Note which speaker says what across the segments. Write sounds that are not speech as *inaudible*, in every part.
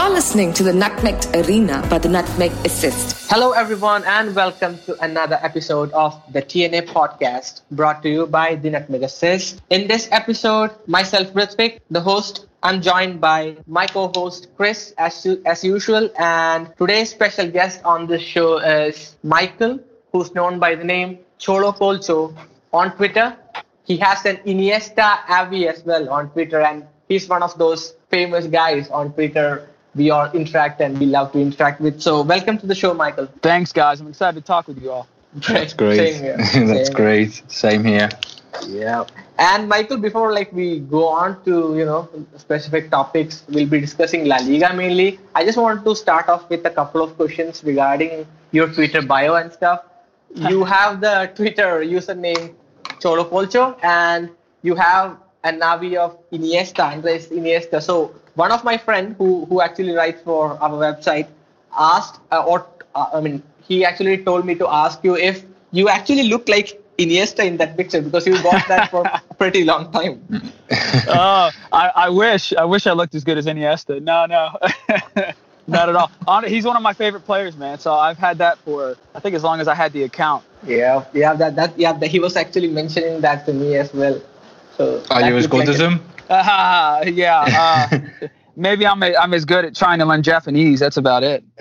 Speaker 1: You're listening to the Nutmeg Arena by the Nutmeg Assist.
Speaker 2: Hello, everyone, and welcome to another episode of the TNA podcast brought to you by the Nutmeg Assist. In this episode, myself, Rithwik, the host, I'm joined by my co-host Chris, as, as usual, and today's special guest on the show is Michael, who's known by the name Cholo Colcho on Twitter. He has an Iniesta Avi as well on Twitter, and he's one of those famous guys on Twitter we all interact and we love to interact with. So welcome to the show, Michael.
Speaker 3: Thanks, guys. I'm excited to talk with you all.
Speaker 4: That's *laughs* great. That's Same great. Here. *laughs* Same here.
Speaker 2: Yeah. And Michael, before like we go on to you know specific topics, we'll be discussing La Liga mainly. I just want to start off with a couple of questions regarding your Twitter bio and stuff. you *laughs* have the Twitter username Cholo Colcho, and you have a Navi of Iniesta, Andres Iniesta. So one of my friend who who actually writes for our website asked uh, or uh, I mean he actually told me to ask you if you actually look like Iniesta in that picture because you got that for a *laughs* pretty long time. *laughs*
Speaker 3: oh, I, I wish I wish I looked as good as Iniesta. No, no. *laughs* Not at all. He's one of my favorite players, man. So I've had that for I think as long as I had the account.
Speaker 2: Yeah, yeah, that that yeah, that he was actually mentioning that to me as well. So
Speaker 4: are you as good as him?
Speaker 3: Uh, *laughs* yeah. Uh, *laughs* maybe I'm a, I'm as good at trying to learn Japanese. That's about it. *laughs*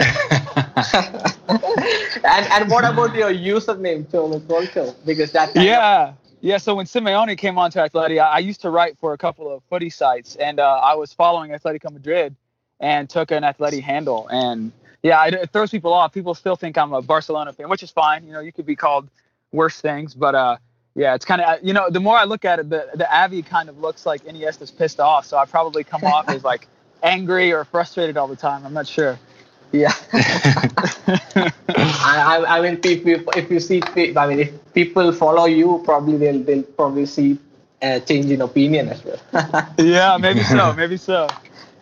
Speaker 2: and and what about your username, Cholo? Because that
Speaker 3: yeah. Of- yeah, so when Simeone came on to Atleti, I, I, used to write for a couple of footy sites, and uh, I was following Atletico Madrid and took an Atleti handle. And yeah, it, it, throws people off. People still think I'm a Barcelona fan, which is fine. You know, you could be called worse things, but uh, yeah, it's kind of uh, you know the more I look at it, the the Avi kind of looks like Iniesta's pissed off, so I probably come off as like *laughs* angry or frustrated all the time. I'm not sure.
Speaker 2: Yeah. *laughs* I, I mean, if you if you see, I mean, if people follow you, probably they'll they'll probably see a change in opinion as well. *laughs*
Speaker 3: yeah, maybe so. Maybe so.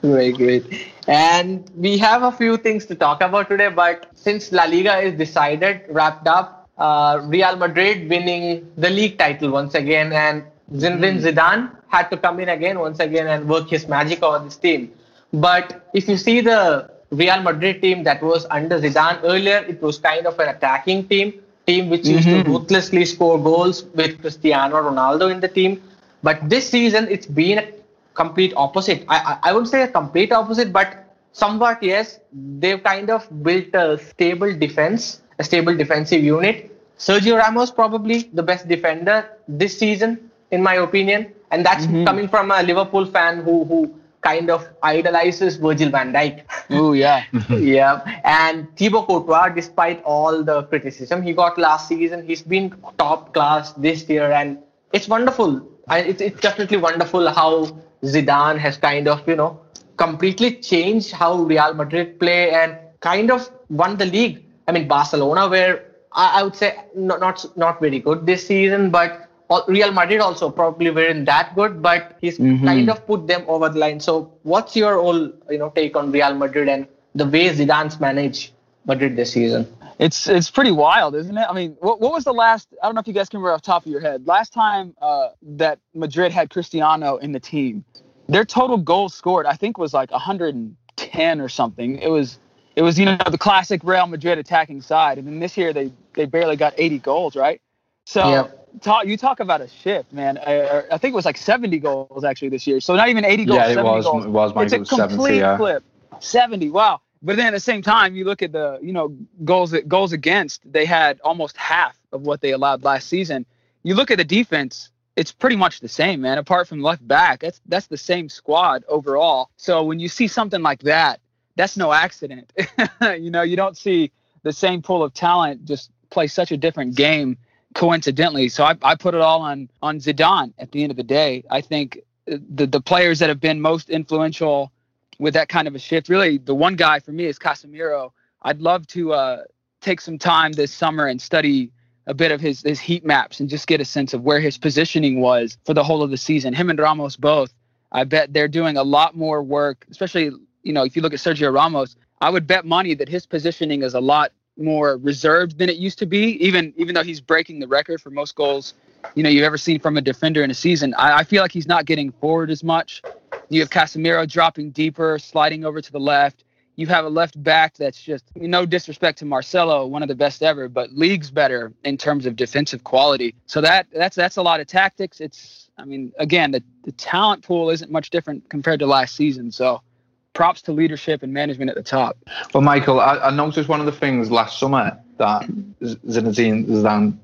Speaker 2: Very great. And we have a few things to talk about today, but since La Liga is decided, wrapped up, uh, Real Madrid winning the league title once again, and Zinedine mm. Zidane had to come in again once again and work his magic over this team. But if you see the Real Madrid team that was under Zidane earlier, it was kind of an attacking team, team which used mm-hmm. to ruthlessly score goals with Cristiano Ronaldo in the team. But this season, it's been a complete opposite. I, I, I would say a complete opposite, but somewhat yes. They've kind of built a stable defense a stable defensive unit. Sergio Ramos probably the best defender this season, in my opinion, and that's mm-hmm. coming from a Liverpool fan who who kind of idolizes Virgil van Dijk.
Speaker 3: Oh yeah, *laughs*
Speaker 2: yeah. And Thibaut Courtois, despite all the criticism he got last season, he's been top class this year, and it's wonderful. It's it's definitely wonderful how Zidane has kind of you know completely changed how Real Madrid play and kind of won the league I mean, Barcelona were I, I would say not, not not very good this season, but Real Madrid also probably weren't that good, but he's mm-hmm. kind of put them over the line. So, what's your whole you know take on Real Madrid and the way Zidane's managed Madrid this season?
Speaker 3: It's it's pretty wild, isn't it? I mean, what, what was the last? I don't know if you guys can remember off top of your head. Last time uh, that Madrid had Cristiano in the team, their total goals scored I think was like 110 or something. It was it was you know the classic Real Madrid attacking side, and then this year they they barely got 80 goals, right? So yep. talk, you talk about a shift, man. I, I, think it was like 70 goals actually this year. So not even 80 goals.
Speaker 4: Yeah, it was.
Speaker 3: Goals.
Speaker 4: It was.
Speaker 3: It's a complete 70, yeah. flip. 70. Wow. But then at the same time, you look at the you know goals goals against. They had almost half of what they allowed last season. You look at the defense. It's pretty much the same, man. Apart from left back, that's that's the same squad overall. So when you see something like that, that's no accident. *laughs* you know, you don't see the same pool of talent just play such a different game coincidentally. So I, I put it all on on Zidane at the end of the day. I think the the players that have been most influential with that kind of a shift, really the one guy for me is Casemiro. I'd love to uh, take some time this summer and study a bit of his his heat maps and just get a sense of where his positioning was for the whole of the season. Him and Ramos both. I bet they're doing a lot more work, especially you know, if you look at Sergio Ramos, I would bet money that his positioning is a lot more reserved than it used to be. Even even though he's breaking the record for most goals, you know, you've ever seen from a defender in a season. I, I feel like he's not getting forward as much. You have Casemiro dropping deeper, sliding over to the left. you have a left back that's just no disrespect to Marcelo, one of the best ever, but leagues better in terms of defensive quality. So that that's that's a lot of tactics. It's I mean, again, the, the talent pool isn't much different compared to last season. So props to leadership and management at the top.
Speaker 4: Well, Michael, I, I noticed one of the things last summer that Zinedine Zidane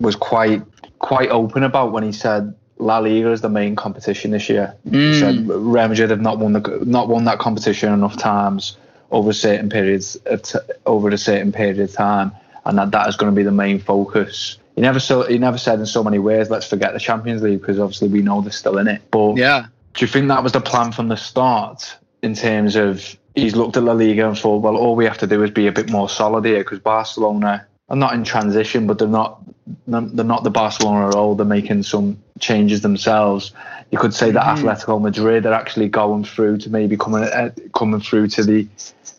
Speaker 4: was quite quite open about when he said La Liga is the main competition this year. Mm. He said Real Madrid have not won the not won that competition enough times over certain periods over a certain period of time, and that that is going to be the main focus. He never so he never said in so many ways, let's forget the Champions League because obviously we know they're still in it. But
Speaker 3: yeah,
Speaker 4: do you think that was the plan from the start in terms of he's looked at La Liga and thought, well, all we have to do is be a bit more solid here because Barcelona are not in transition, but they're not they're not the Barcelona at all. They're making some changes themselves. You could say that mm-hmm. Atletico Madrid are actually going through to maybe coming uh, coming through to the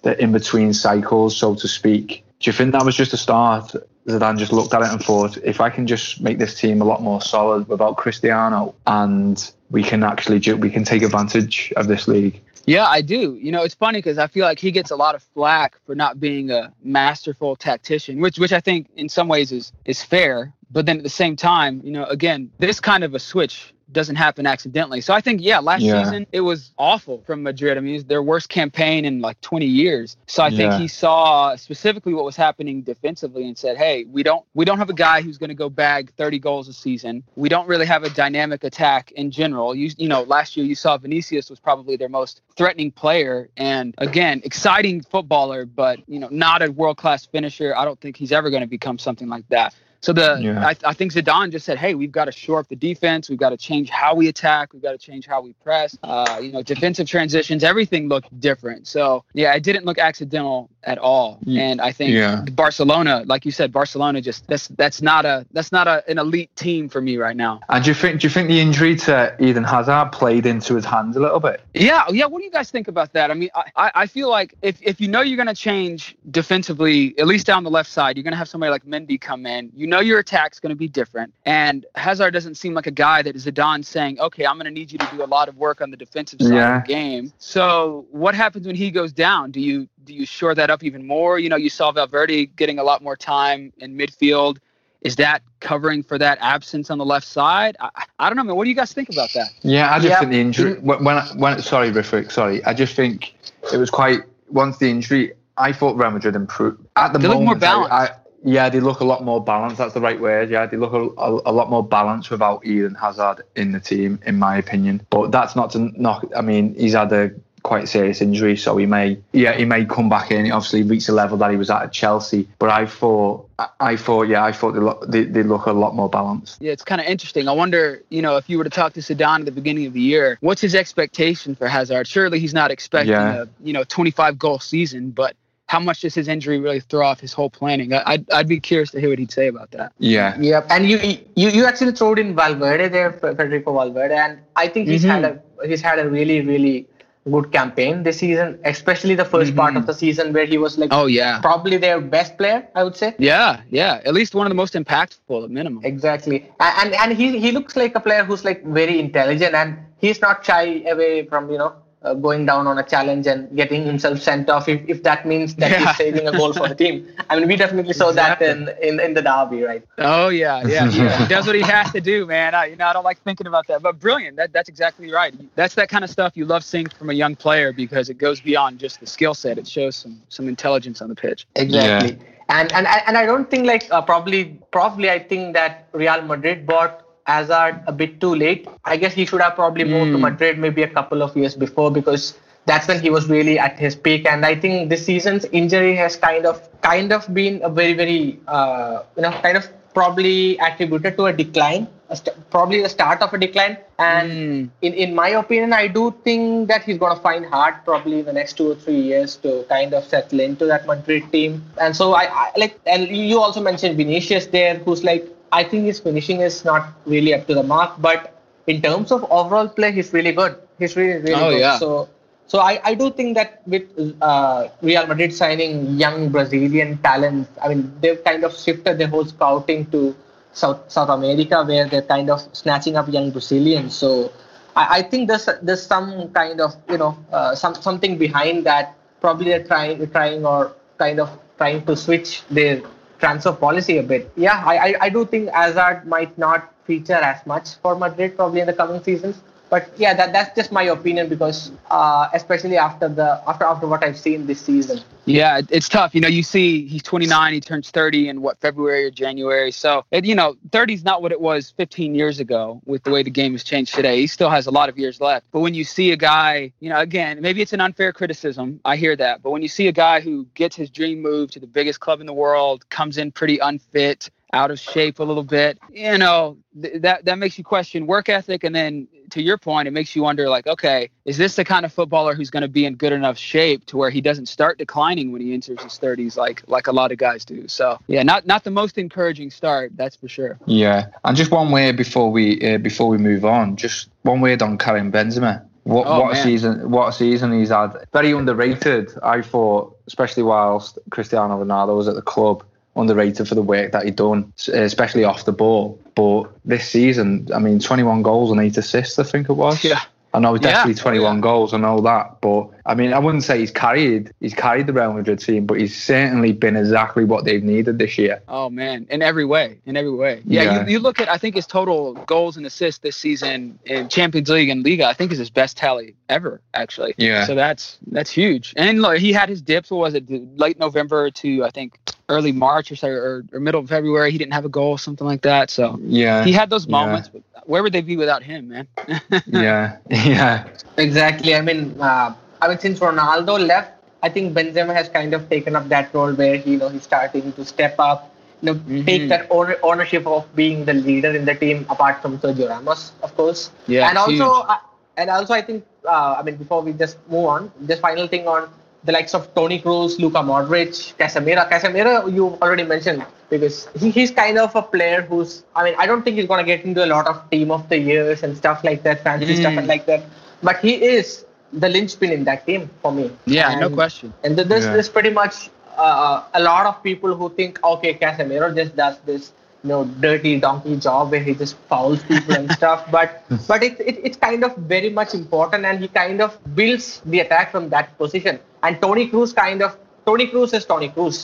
Speaker 4: the in between cycles, so to speak. Do you think that was just a start? Zidane just looked at it and thought, if I can just make this team a lot more solid without Cristiano, and we can actually we can take advantage of this league.
Speaker 3: Yeah, I do. You know, it's funny because I feel like he gets a lot of flack for not being a masterful tactician, which which I think in some ways is is fair. But then at the same time, you know, again, this kind of a switch doesn't happen accidentally. So I think, yeah, last yeah. season it was awful from Madrid. I mean, it was their worst campaign in like 20 years. So I think yeah. he saw specifically what was happening defensively and said, "Hey, we don't we don't have a guy who's going to go bag 30 goals a season. We don't really have a dynamic attack in general. You you know, last year you saw Vinicius was probably their most threatening player and again, exciting footballer, but you know, not a world-class finisher. I don't think he's ever going to become something like that. So the yeah. I, I, think Zidane just said, "Hey, we've got to shore up the defense. We've got to change how we attack. We've got to change how we press. Uh, you know, defensive transitions. Everything looked different. So yeah, it didn't look accidental at all. And I think yeah. Barcelona, like you said, Barcelona just that's that's not a that's not a, an elite team for me right now.
Speaker 4: And do you think do you think the injury to Eden Hazard played into his hands a little bit?
Speaker 3: Yeah, yeah. What do you guys think about that? I mean, I I feel like if if you know you're going to change defensively, at least down the left side, you're going to have somebody like Mendy come in. You know know your attack's going to be different. And Hazard doesn't seem like a guy that is a Don saying, okay, I'm going to need you to do a lot of work on the defensive side yeah. of the game. So what happens when he goes down? Do you do you shore that up even more? You know, you saw Valverde getting a lot more time in midfield. Is that covering for that absence on the left side? I, I don't know, man. What do you guys think about that?
Speaker 4: Yeah, I just yeah. think the injury. Mm-hmm. When, when, when sorry, Rithwik, sorry. I just think it was quite once the injury. I thought Real Madrid improved at the
Speaker 3: they
Speaker 4: moment.
Speaker 3: more balanced. I, I,
Speaker 4: yeah, they look a lot more balanced. That's the right word. Yeah, they look a, a, a, lot more balanced without Eden Hazard in the team, in my opinion. But that's not to knock. I mean, he's had a quite serious injury, so he may, yeah, he may come back in. Obviously, reach the level that he was at at Chelsea. But I thought, I thought, yeah, I thought they look, they, they look a lot more balanced.
Speaker 3: Yeah, it's kind of interesting. I wonder, you know, if you were to talk to Zidane at the beginning of the year, what's his expectation for Hazard? Surely he's not expecting yeah. a, you know, 25 goal season, but how much does his injury really throw off his whole planning? I, would I'd be curious to hear what he'd say about that.
Speaker 4: Yeah.
Speaker 2: Yep. And you you you actually threw in Valverde there, Federico Valverde, and I think he's mm-hmm. had a he's had a really really good campaign this season, especially the 1st mm-hmm. part of the season where he was like,
Speaker 3: oh yeah,
Speaker 2: probably their best player, I would say.
Speaker 3: Yeah, yeah, at least one of the most impactful at minimum.
Speaker 2: Exactly, and and he he looks like a player who's like very intelligent and he's not shy away from you know uh, going down on a challenge and getting himself sent off if, if that means that yeah. he's saving a goal for the team. I mean, we definitely saw exactly. that in, in in the derby, right?
Speaker 3: Oh yeah, yeah. *laughs* yeah. he does what he has to do, man. I, you know, I don't like thinking about that, but brilliant. That that's exactly right. That's that kind of stuff you love seeing from a young player because it goes beyond just the skill set. It shows some some intelligence on the pitch.
Speaker 2: Exactly. Yeah. And, and and I don't think like uh, probably probably I think that Real Madrid bought Hazard a bit too late. I guess he should have probably moved mm. to hmm. Madrid maybe a couple of years before because that's when he was really at his peak. And I think this season's injury has kind of kind of been a very very uh, you know kind of probably attributed to a decline, a st- probably the start of a decline. And mm. in in my opinion, I do think that he's gonna find hard probably in the next two or three years to kind of settle into that Madrid team. And so I, I like and you also mentioned Vinicius there, who's like I think his finishing is not really up to the mark, but in terms of overall play, he's really good. He's really, really oh, good. Yeah. So, so I, I do think that with uh, Real Madrid signing young Brazilian talent, I mean, they've kind of shifted their whole scouting to South South America, where they're kind of snatching up young Brazilians. So, I, I think there's there's some kind of you know uh, some something behind that probably they're trying, trying or kind of trying to switch their transfer policy a bit. Yeah, I, I, I do think Hazard might not feature as much for Madrid probably in the coming seasons but yeah, that that's just my opinion because uh, especially after the after after what I've seen this season.
Speaker 3: Yeah, it's tough. You know, you see he's 29, he turns 30 in what February or January. So, it, you know, 30 is not what it was 15 years ago with the way the game has changed today. He still has a lot of years left. But when you see a guy, you know, again, maybe it's an unfair criticism. I hear that. But when you see a guy who gets his dream move to the biggest club in the world, comes in pretty unfit, out of shape a little bit, you know, th- that that makes you question work ethic and then to your point, it makes you wonder like, okay, is this the kind of footballer who's going to be in good enough shape to where he doesn't start declining when he enters his 30s like like a lot of guys do? So yeah, not not the most encouraging start, that's for sure.
Speaker 4: Yeah, and just one word before we uh, before we move on, just one word on Karim Benzema. What,
Speaker 3: Oh,
Speaker 4: what a season! What a season he's had. Very underrated, I thought, especially whilst Cristiano Ronaldo was at the club. Underrated for the work that he'd done, uh, especially off the ball. But this season, I mean, 21 goals and eight assists, I think it was.
Speaker 3: Yeah.
Speaker 4: I know definitely oh,
Speaker 3: Yeah.
Speaker 4: 21 goals. and all that, but I mean, I wouldn't say he's carried. He's carried the Real Madrid team, but he's certainly been exactly what they've needed this year.
Speaker 3: Oh man, in every way, in every way. Yeah,
Speaker 4: Yeah.
Speaker 3: You, you look at I think his total goals and assists this season in Champions League and Liga. I think is his best tally ever, actually.
Speaker 4: Yeah.
Speaker 3: So that's that's huge. And look, he had his dips. What was it? Late November to I think early March or so, or, or middle of February. He didn't have a goal, something like that. So
Speaker 4: Yeah,
Speaker 3: he had those
Speaker 4: Yeah.
Speaker 3: moments. But where would they be without him, man? *laughs*
Speaker 4: yeah, *laughs* yeah,
Speaker 2: Exactly. I mean, uh, I mean, since Ronaldo left, I think Benzema has kind of taken up that role where you know he's starting to step up, you know, take
Speaker 3: Mhm.
Speaker 2: that own, ownership of being the leader in the team, apart from Sergio Ramos, of course.
Speaker 3: Yeah,
Speaker 2: and also, uh, and also, I think, uh, I mean, before we just move on, just final thing on the likes of Toni Kroos, Luka Modric, Casemiro. Casemiro, you already mentioned because he, he's kind of a player who's, I mean, I don't think he's going to get into a lot of team of the years and stuff like that, fancy stuff
Speaker 3: Mm.
Speaker 2: and like that. But he is the linchpin in that team for me.
Speaker 3: yeah, no question.
Speaker 2: And th- this
Speaker 4: Yeah.
Speaker 2: is pretty much uh, a lot of people who think, okay, Casemiro just does this, you know, dirty donkey job where he just fouls people and *laughs* stuff. But but it, it it's kind of very much important, and he kind of builds the attack from that position. And Toni Kroos kind of Toni Kroos is Toni Kroos,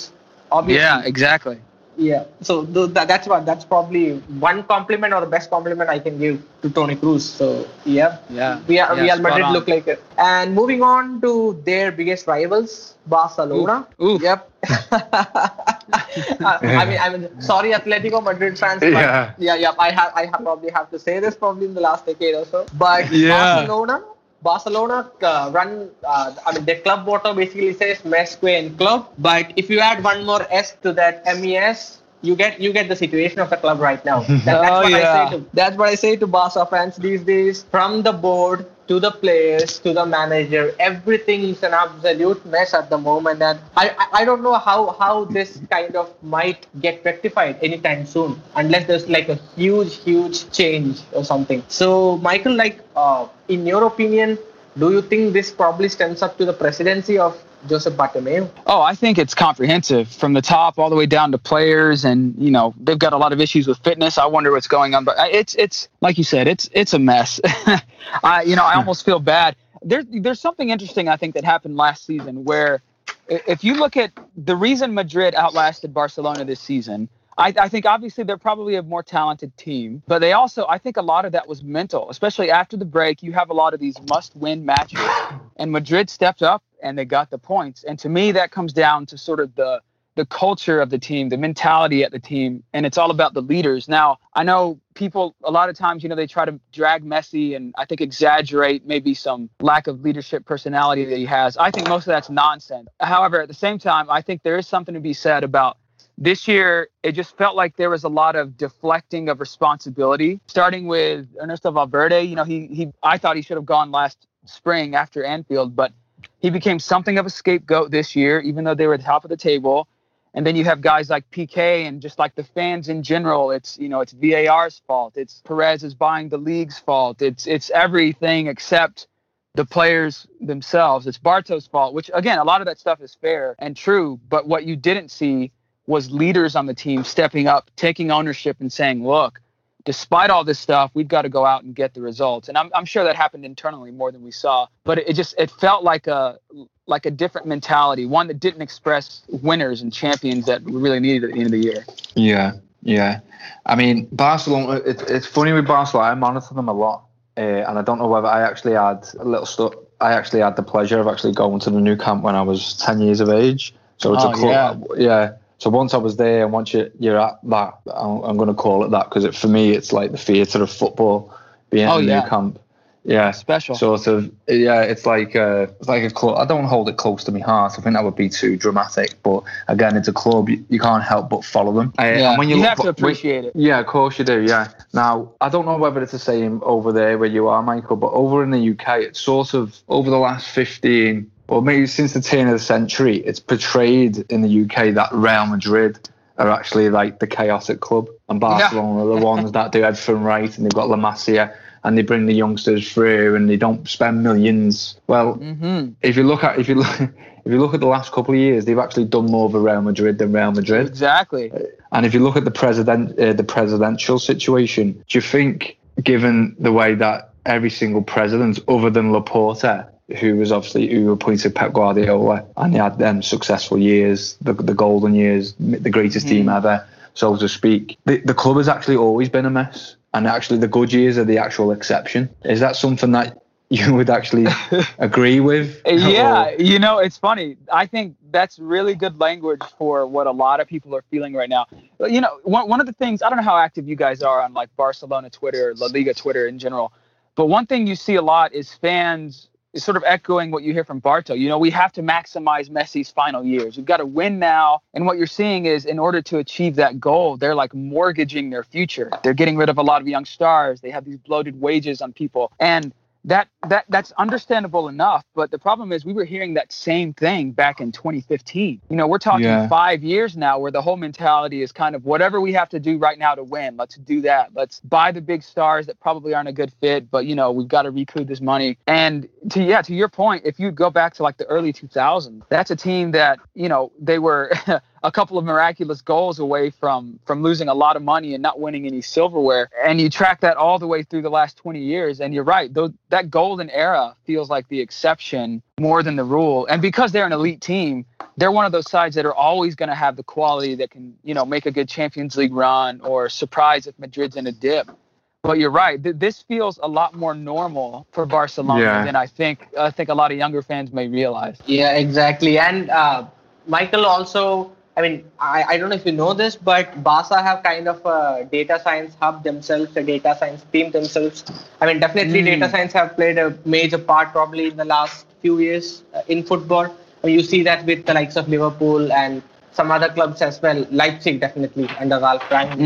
Speaker 2: obviously.
Speaker 3: Yeah, exactly.
Speaker 2: Yeah. So th- that, that's what that's probably one compliment or the best compliment I can give to Toni Kroos. So yeah.
Speaker 3: Yeah.
Speaker 2: We are,
Speaker 3: Yeah,
Speaker 2: Real Madrid
Speaker 3: on.
Speaker 2: look like it. And moving on to their biggest rivals, Barcelona.
Speaker 3: Oof. Oof.
Speaker 2: Yep. *laughs* I mean, I mean, sorry, Atletico Madrid fans. But
Speaker 4: Yeah.
Speaker 2: yeah, yeah. I have, I have probably have to say this probably in the last decade or so. But
Speaker 3: Yeah.
Speaker 2: Barcelona, Barcelona uh, run. Uh, I mean, the club motto basically says Més que un Club. But if you add one more S to that MES, you get you get the situation of the club right now. *laughs* That- that's
Speaker 3: Oh,
Speaker 2: what I say to that's what I say to Barca fans these days. From the board to the players to the manager, everything is an absolute mess at the moment, and I I, don't know how how this kind of might get rectified anytime soon, unless there's like a huge huge change or something. So Michael, like uh, in your opinion, do you think this probably stands up to the presidency of Joseph Bartomeu?
Speaker 3: Oh, I think it's comprehensive from the top all the way down to players, and you know they've got a lot of issues with fitness. I wonder what's going on, but it's it's like you said, it's it's a mess. *laughs* I you know I hmm. almost feel bad. There's there's something interesting I think that happened last season where if you look at the reason Madrid outlasted Barcelona this season. I, I think obviously they're probably a more talented team, but they also I think a lot of that was mental, especially after the break. You have a lot of these must-win matches, and Madrid stepped up and they got the points. And to me, that comes down to sort of the the culture of the team, the mentality at the team, and it's all about the leaders. Now, I know people a lot of times, you know, they try to drag Messi and I think exaggerate maybe some lack of leadership personality that he has. I think most of that's nonsense. However, at the same time, I think there is something to be said about this year it just felt like there was a lot of deflecting of responsibility starting with ernesto valverde. You know he he i thought he should have gone last spring after anfield but he became something of a scapegoat this year even though they were at the top of the table. And then you have guys like Piqué and just like the fans in general. It's you know it's VAR's fault. It's perez is buying the league's fault. It's it's everything except the players themselves. It's barto's fault which again a lot of that stuff is fair and true but what you didn't see was leaders on the team stepping up, taking ownership and saying, look, despite all this stuff, we've got to go out and get the results. And I'm, I'm sure that happened internally more than we saw. But it, just it felt like a like a different mentality, one that didn't express winners and champions that we really needed at the end of the year.
Speaker 4: Yeah, yeah. I mean, Barcelona. It, it's funny with Barcelona. I monitor them a lot, uh, and I don't know whether I actually had a little stuff. I actually had the pleasure of actually going to the Nou Camp when I was ten years of age. So it's
Speaker 3: Oh,
Speaker 4: a club. Yeah. yeah. So once I was there, and once you, you're at that, I'm, I'm going to call it that because it, for me, it's like the theatre of football being
Speaker 3: Oh,
Speaker 4: the
Speaker 3: yeah.
Speaker 4: Nou Camp. Yeah.
Speaker 3: Special.
Speaker 4: Sort of, yeah. It's like uh, it's like a club. I don't hold it close to my heart. I think that would be too dramatic. But again, it's a club. You, you can't help but follow them. Uh,
Speaker 3: yeah,
Speaker 4: and when
Speaker 3: you,
Speaker 4: look-
Speaker 3: have to appreciate it.
Speaker 4: yeah, of course you do. Yeah. Now, I don't know whether it's the same over there where you are, Michael, but over in the UK, it's sort of over the last 15 or maybe since the turn of the century, it's portrayed in the UK that Real Madrid are actually like the chaotic club and Barcelona are the ones that do everything right and they've got La Masia and they bring the youngsters through and they don't spend millions. Well,
Speaker 3: hmm
Speaker 4: if you look at if you look *laughs* if you look at the last couple of years, they've actually done more for Real Madrid than Real Madrid.
Speaker 3: Exactly.
Speaker 4: And if you look at the president, uh, the presidential situation, do you think, given the way that every single president, other than Laporta, who was obviously who appointed Pep Guardiola, and they had them successful years, the, the golden years, the greatest team mm-hmm. ever, so to speak, the, the club has actually always been a mess, and actually the good years are the actual exception. Is that something that *laughs* you would actually *laughs* agree with?
Speaker 3: Yeah,
Speaker 4: Or-
Speaker 3: you know, it's funny. I think that's really good language for what a lot of people are feeling right now. You know, one, one of the things, I don't know how active you guys are on like Barcelona Twitter, La Liga Twitter in general, but one thing you see a lot is fans is sort of echoing what you hear from Barto. You know, we have to maximize Messi's final years. We've got to win now. And what you're seeing is in order to achieve that goal, they're like mortgaging their future. They're getting rid of a lot of young stars. They have these bloated wages on people. And that that that's understandable enough but the problem is we were hearing that same thing back in 2015 you know we're talking
Speaker 4: Yeah.
Speaker 3: five years now where the whole mentality is kind of whatever we have to do right now to win let's do that. Let's buy the big stars that probably aren't a good fit but you know we've got to recoup this money. And to yeah to your point if you go back to like the early 2000s that's a team that you know they were *laughs* a couple of miraculous goals away from from losing a lot of money and not winning any silverware and you track that all the way through the last 20 years and you're right though that golden era feels like the exception more than the rule and because they're an elite team they're one of those sides that are always going to have the quality that can you know make a good champions league run or surprise if madrid's in a dip but you're right. Th- This feels a lot more normal for Barcelona
Speaker 4: Yeah.
Speaker 3: than I think. I think a lot of younger fans may realize.
Speaker 2: Yeah, exactly. And uh, Michael also, I mean, I, I don't know if you know this, but Barca have kind of a data science hub themselves, a data science team themselves. I mean, definitely
Speaker 3: Mm.
Speaker 2: data science have played a major part probably in the last few years uh, in football. I mean, you see that with the likes of Liverpool and some other clubs as well. Leipzig definitely under Ralf Rangnick.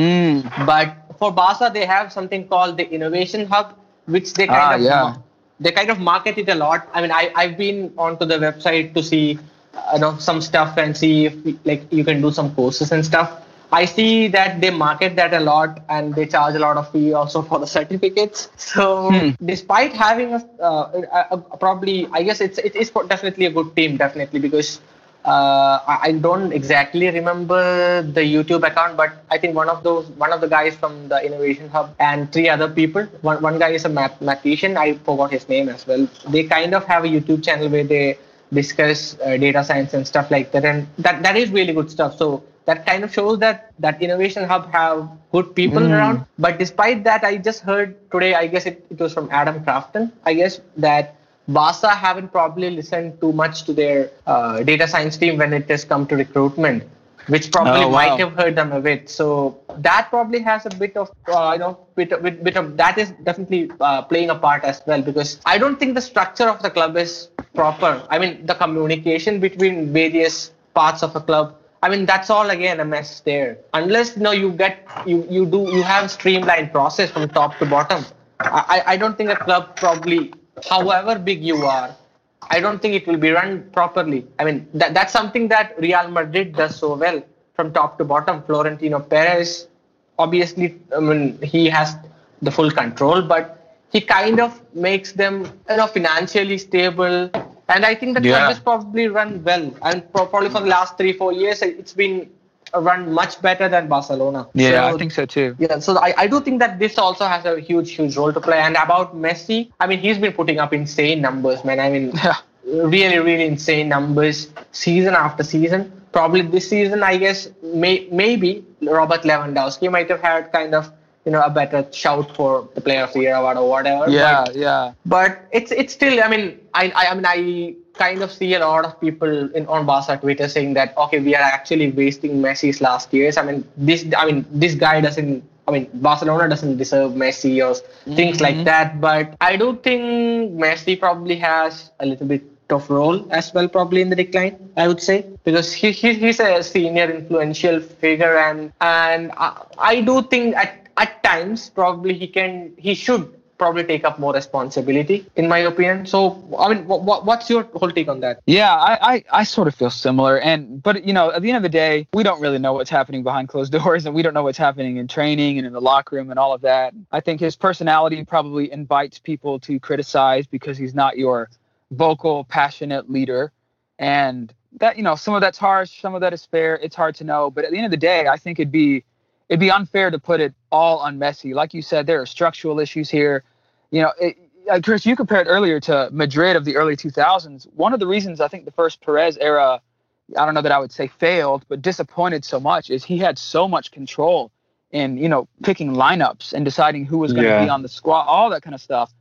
Speaker 3: Mm.
Speaker 2: But for Barca, they have something called the Innovation Hub, which they kind
Speaker 3: Ah,
Speaker 2: of
Speaker 3: yeah.
Speaker 2: they kind of market it a lot. I mean, I I've been onto the website to see, you know, some stuff and see if like you can do some courses and stuff. I see that they market that a lot and they charge a lot of fee also for the certificates. So
Speaker 3: Hmm.
Speaker 2: despite having a, uh, a, a probably, I guess it's it is definitely a good team, definitely because uh, I, I don't exactly remember the YouTube account, but I think one of those one of the guys from the Innovation Hub and three other people. One one guy is a mathematician. I forgot his name as well. They kind of have a YouTube channel where they discuss uh, data science and stuff like that, and that that is really good stuff. So that kind of shows that that Innovation Hub have good people
Speaker 3: Mm.
Speaker 2: around. But despite that, I just heard today. I guess it, it was from Adam Crafton. I guess that Barca haven't probably listened too much to their uh, data science team when it has come to recruitment, which probably
Speaker 3: Oh, wow.
Speaker 2: might have hurt them a bit. So that probably has a bit of, uh, you know, bit of, bit, bit of that is definitely uh, playing a part as well because I don't think the structure of the club is proper. I mean, the communication between various parts of a club. I mean, that's all again a mess there. Unless you know you get you you do you have streamlined process from top to bottom. I I don't think a club probably, however big you are, I don't think it will be run properly. I mean, that, that's something that Real Madrid does so well from top to bottom. Florentino Perez, obviously, I mean, he has the full control, but he kind of makes them, you know, financially stable. And I think the
Speaker 4: Yeah.
Speaker 2: club is probably run well. And probably for the last three, four years, it's been run much better than Barcelona.
Speaker 3: Yeah,
Speaker 2: So-
Speaker 3: I think so too.
Speaker 2: yeah, so I, I do think that this also has a huge, huge role to play. And about Messi, I mean, he's been putting up insane numbers, man. I mean, really, really insane numbers season after season. Probably this season, I guess, may, maybe Robert Lewandowski might have had kind of, you know, a better shout for the player of the year award or whatever.
Speaker 3: Yeah,
Speaker 2: But,
Speaker 3: yeah.
Speaker 2: but it's it's still, I mean, I, I, I mean, I kind of see a lot of people in on Barca Twitter saying that okay, we are actually wasting Messi's last years. I mean, this, I mean, this guy doesn't. I mean, Barcelona doesn't deserve Messi or things like mm-hmm. that. But I do think Messi probably has a little bit of role as well, probably in the decline. I would say because he, he he's a senior influential figure, and and I, I do think at at times probably he can he should probably take up more responsibility in my opinion so i mean what, what's your whole take on that
Speaker 3: Yeah, I, I, I sort of feel similar. And but you know, at the end of the day, we don't really know what's happening behind closed *laughs* doors and we don't know what's happening in training and in the locker room and all of that. I think his personality probably invites people to criticize because he's not your vocal, passionate leader. And that, you know, some of that's harsh, some of that is fair. It's hard to know. But at the end of the day, I think it'd be it'd be unfair to put it all on Messi. Like you said, there are structural issues here. You know, it, uh, Chris, you compared earlier to Madrid of the early 2000s. One of the reasons I think the first Perez era, I don't know that I would say failed, but disappointed so much is he had so much control in, you know, picking lineups and deciding who was going to
Speaker 4: Yeah.
Speaker 3: be on the squad, all that kind of stuff.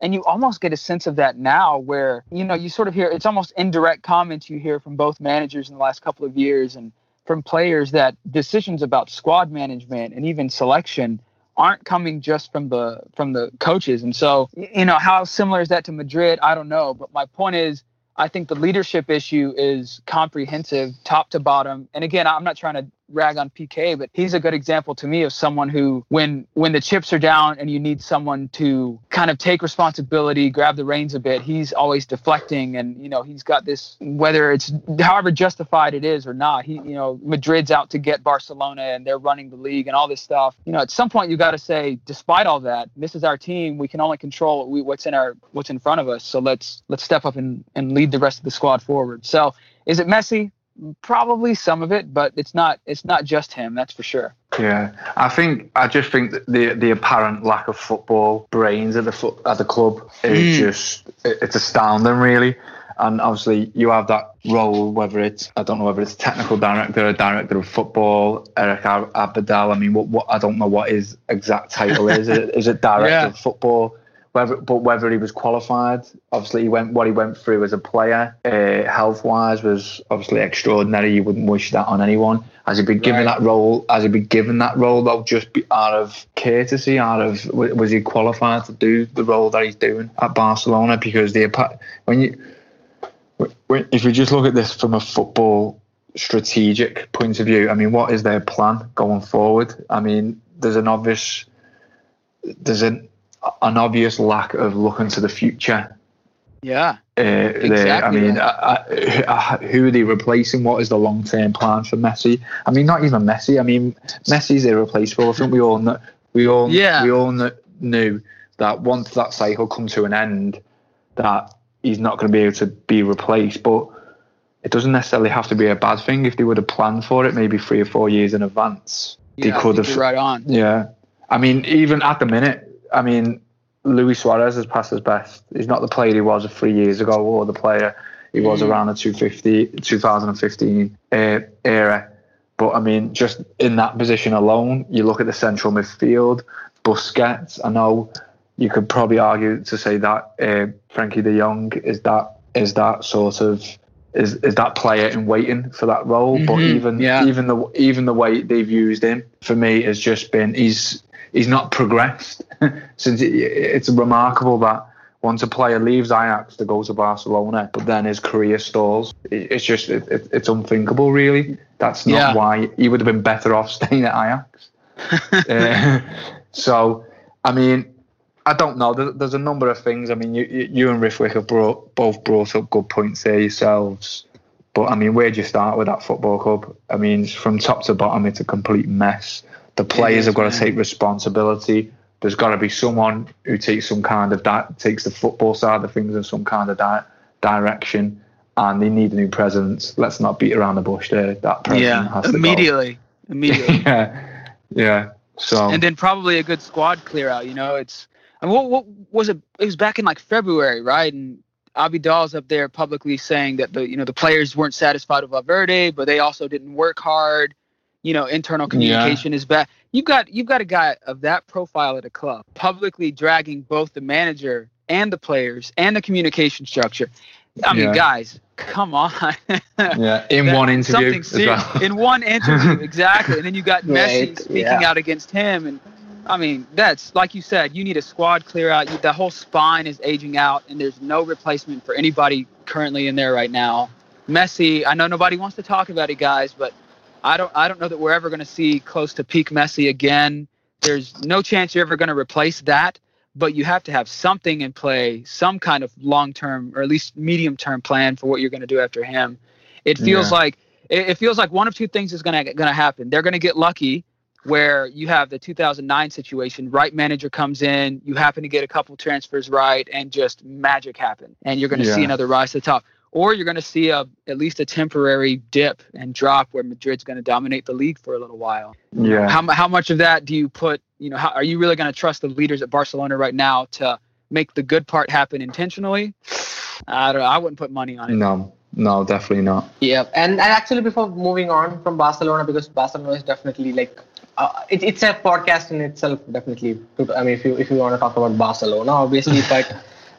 Speaker 3: And you almost get a sense of that now where, you know, you sort of hear it's almost indirect comments you hear from both managers in the last couple of years and from players that decisions about squad management and even selection aren't coming just from the from the coaches. And so, you know, how similar is that to Madrid? I don't know, but my point is I think the leadership issue is comprehensive, top to bottom. And again, I'm not trying to rag on Piqué, but he's a good example to me of someone who, when when the chips are down and you need someone to kind of take responsibility, grab the reins a bit, he's always deflecting, and you know he's got this whether it's however justified it is or not. He, you know, Madrid's out to get Barcelona and they're running the league and all this stuff. You know, at some point you got to say, despite all that, this is our team. We can only control what's in our what's in front of us. So let's let's step up and and lead the rest of the squad forward. So is it Messi? Probably some of it, but it's not it's not just him. That's for sure.
Speaker 4: Yeah, I think I just think that the the apparent lack of football brains at the foot at the club is
Speaker 3: Mm.
Speaker 4: just it's astounding, really. And obviously, you have that role, whether it's I don't know whether it's technical director or director of football, Eric Ab- Abidal. I mean, what, what I don't know what his exact title is. Is it, is it *laughs* director
Speaker 3: Yeah.
Speaker 4: of football? Whether, but whether he was qualified, obviously he went what he went through as a player, uh, health wise, was obviously extraordinary. You wouldn't wish that on anyone. Has he been given
Speaker 2: Right.
Speaker 4: that role? Has he been given that role though, just be, out of courtesy? Out of was he qualified to do the role that he's doing at Barcelona? Because the when you when, if you just look at this from a football strategic point of view, I mean, what is their plan going forward? I mean, there's an obvious there's an an obvious lack of looking to the future.
Speaker 3: Yeah.
Speaker 4: Uh, there. I
Speaker 3: Exactly
Speaker 4: mean, uh, uh, who are they replacing? What is the long term plan for Messi? I mean, not even Messi. I mean, Messi's irreplaceable. I think we all know, we all
Speaker 3: Yeah.
Speaker 4: we all kn- knew that once that cycle come to an end, that he's not going to be able to be replaced. But it doesn't necessarily have to be a bad thing if they would have planned for it, maybe three or four years in advance.
Speaker 3: yeah
Speaker 4: they could have
Speaker 3: right on.
Speaker 4: yeah. I mean, even at the minute, I mean, Luis Suarez has passed his best. He's not the player he was three years ago or the player he was
Speaker 3: Mm.
Speaker 4: around the 250, 2015 uh, era. But I mean, just in that position alone, you look at the central midfield, Busquets. I know you could probably argue to say that uh, Frenkie de Jong is that is that sort of is, is that player in waiting for that role. But
Speaker 3: Mhm,
Speaker 4: even
Speaker 3: yeah.
Speaker 4: even the even the way they've used him for me has just been he's he's not progressed *laughs* since it, it's remarkable that once a player leaves Ajax to go to Barcelona, but then his career stalls. It, it's just it, it, it's unthinkable, really. That's not
Speaker 3: Yeah.
Speaker 4: why he would have been better off *laughs* staying at Ajax. *laughs* Uh, so, I mean, I don't know. There, there's a number of things. I mean, you, you and Rithwik have brought, both brought up good points there yourselves. But I mean, where'd you start with that football club? I mean, from top to bottom, it's a complete mess. The players have got to take responsibility. There's got to be someone who takes some kind of di- takes the football side of things in some kind of di- direction. and they need a new president. Let's not beat around the bush there. That person
Speaker 3: yeah,
Speaker 4: has to go.
Speaker 3: immediately, immediately. *laughs*
Speaker 4: yeah, yeah. So
Speaker 3: and then probably a good squad clear out. You know, it's and what what was it? It was back in like February, right? And Abidal's up there publicly saying that the you know the players weren't satisfied with Valverde, but they also didn't work hard. You know, internal communication is bad. You've got you've got a guy of that profile at a club publicly dragging both the manager and the players and the communication structure. I mean,
Speaker 4: Yeah.
Speaker 3: guys, come on.
Speaker 4: yeah, *laughs* in
Speaker 3: That-
Speaker 4: one interview
Speaker 3: something
Speaker 4: as
Speaker 3: serious.
Speaker 4: well.
Speaker 3: in one interview, *laughs* exactly. And then you got Messi
Speaker 2: Right,
Speaker 3: speaking
Speaker 2: yeah.
Speaker 3: out against him, and I mean, that's like you said, you need a squad clear out. You, the whole spine is aging out, and there's no replacement for anybody currently in there right now. Messi, I know nobody wants to talk about it, guys, but I don't, I don't know that we're ever going to see close to peak Messi again. There's no chance you're ever going to replace that, but you have to have something in play, some kind of long-term or at least medium-term plan for what you're going to do after him. It feels
Speaker 4: Yeah.
Speaker 3: like it, it feels like one of two things is going to going to happen. They're going to get lucky where you have the 2009 situation, right manager comes in, you happen to get a couple transfers right, and just magic happen, and you're going to see another rise to the top. Or you're going to see a at least a temporary dip and drop where Madrid's going to dominate the league for a little while.
Speaker 4: yeah,
Speaker 3: How, how much of that do you put? You know, how, are you really going to trust the leaders at Barcelona right now to make the good part happen intentionally? *sighs* I don't. know. I wouldn't put money on it.
Speaker 4: no, no, definitely not.
Speaker 2: Yeah, and, and actually, before moving on from Barcelona, because Barcelona is definitely like uh, it, it's a podcast in itself. Definitely, to- I mean, if you if you want to talk about Barcelona, obviously, but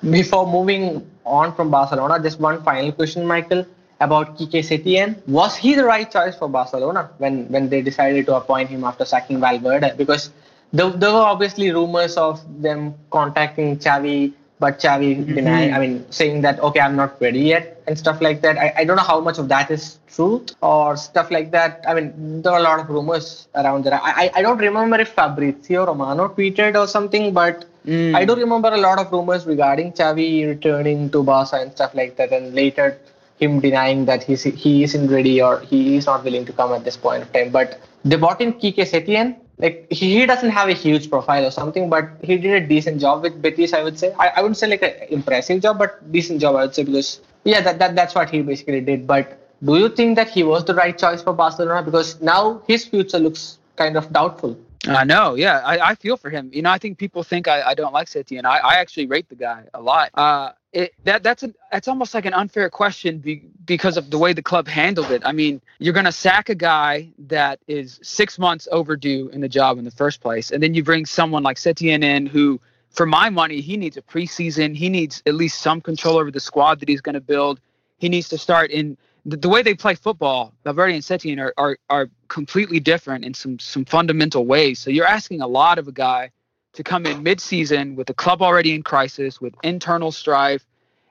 Speaker 2: before moving on from Barcelona, just one final question, Michael, about Kike Setien. Was he the right choice for Barcelona when when they decided to appoint him after sacking Valverde? Because there, there were obviously rumors of them contacting Xavi, but Xavi mm-hmm. denied. I mean, saying that okay, I'm not ready yet and stuff like that. I, I don't know how much of that is truth or stuff like that. I mean, there are a lot of rumors around there. I I, I don't remember if Fabrizio Romano tweeted or something, but
Speaker 3: Mm.
Speaker 2: I do remember a lot of rumors regarding Xavi returning to Barca and stuff like that, and later him denying that he's he isn't ready or he is not willing to come at this point of time. But they bought in Kike Setien. Like he, he doesn't have a huge profile or something, but he did a decent job with Betis. I would say. I, I wouldn't say like an impressive job, but decent job. I would say because yeah, that, that that's what he basically did. But do you think that he was the right choice for Barcelona? Because now his future looks kind of doubtful.
Speaker 3: I know, yeah. I, I feel for him. You know, I think people think I, I don't like Setien. I, I actually rate the guy a lot. Uh, it, that that's that's almost like an unfair question be, because of the way the club handled it. I mean, you're going to sack a guy that is six months overdue in the job in the first place, and then you bring someone like Setien in who, for my money, he needs a preseason. He needs at least some control over the squad that he's going to build. He needs to start in the, the way they play football, Valverde and Setien are, are are completely different in some some fundamental ways. So you're asking a lot of a guy to come in mid-season with the club already in crisis, with internal strife,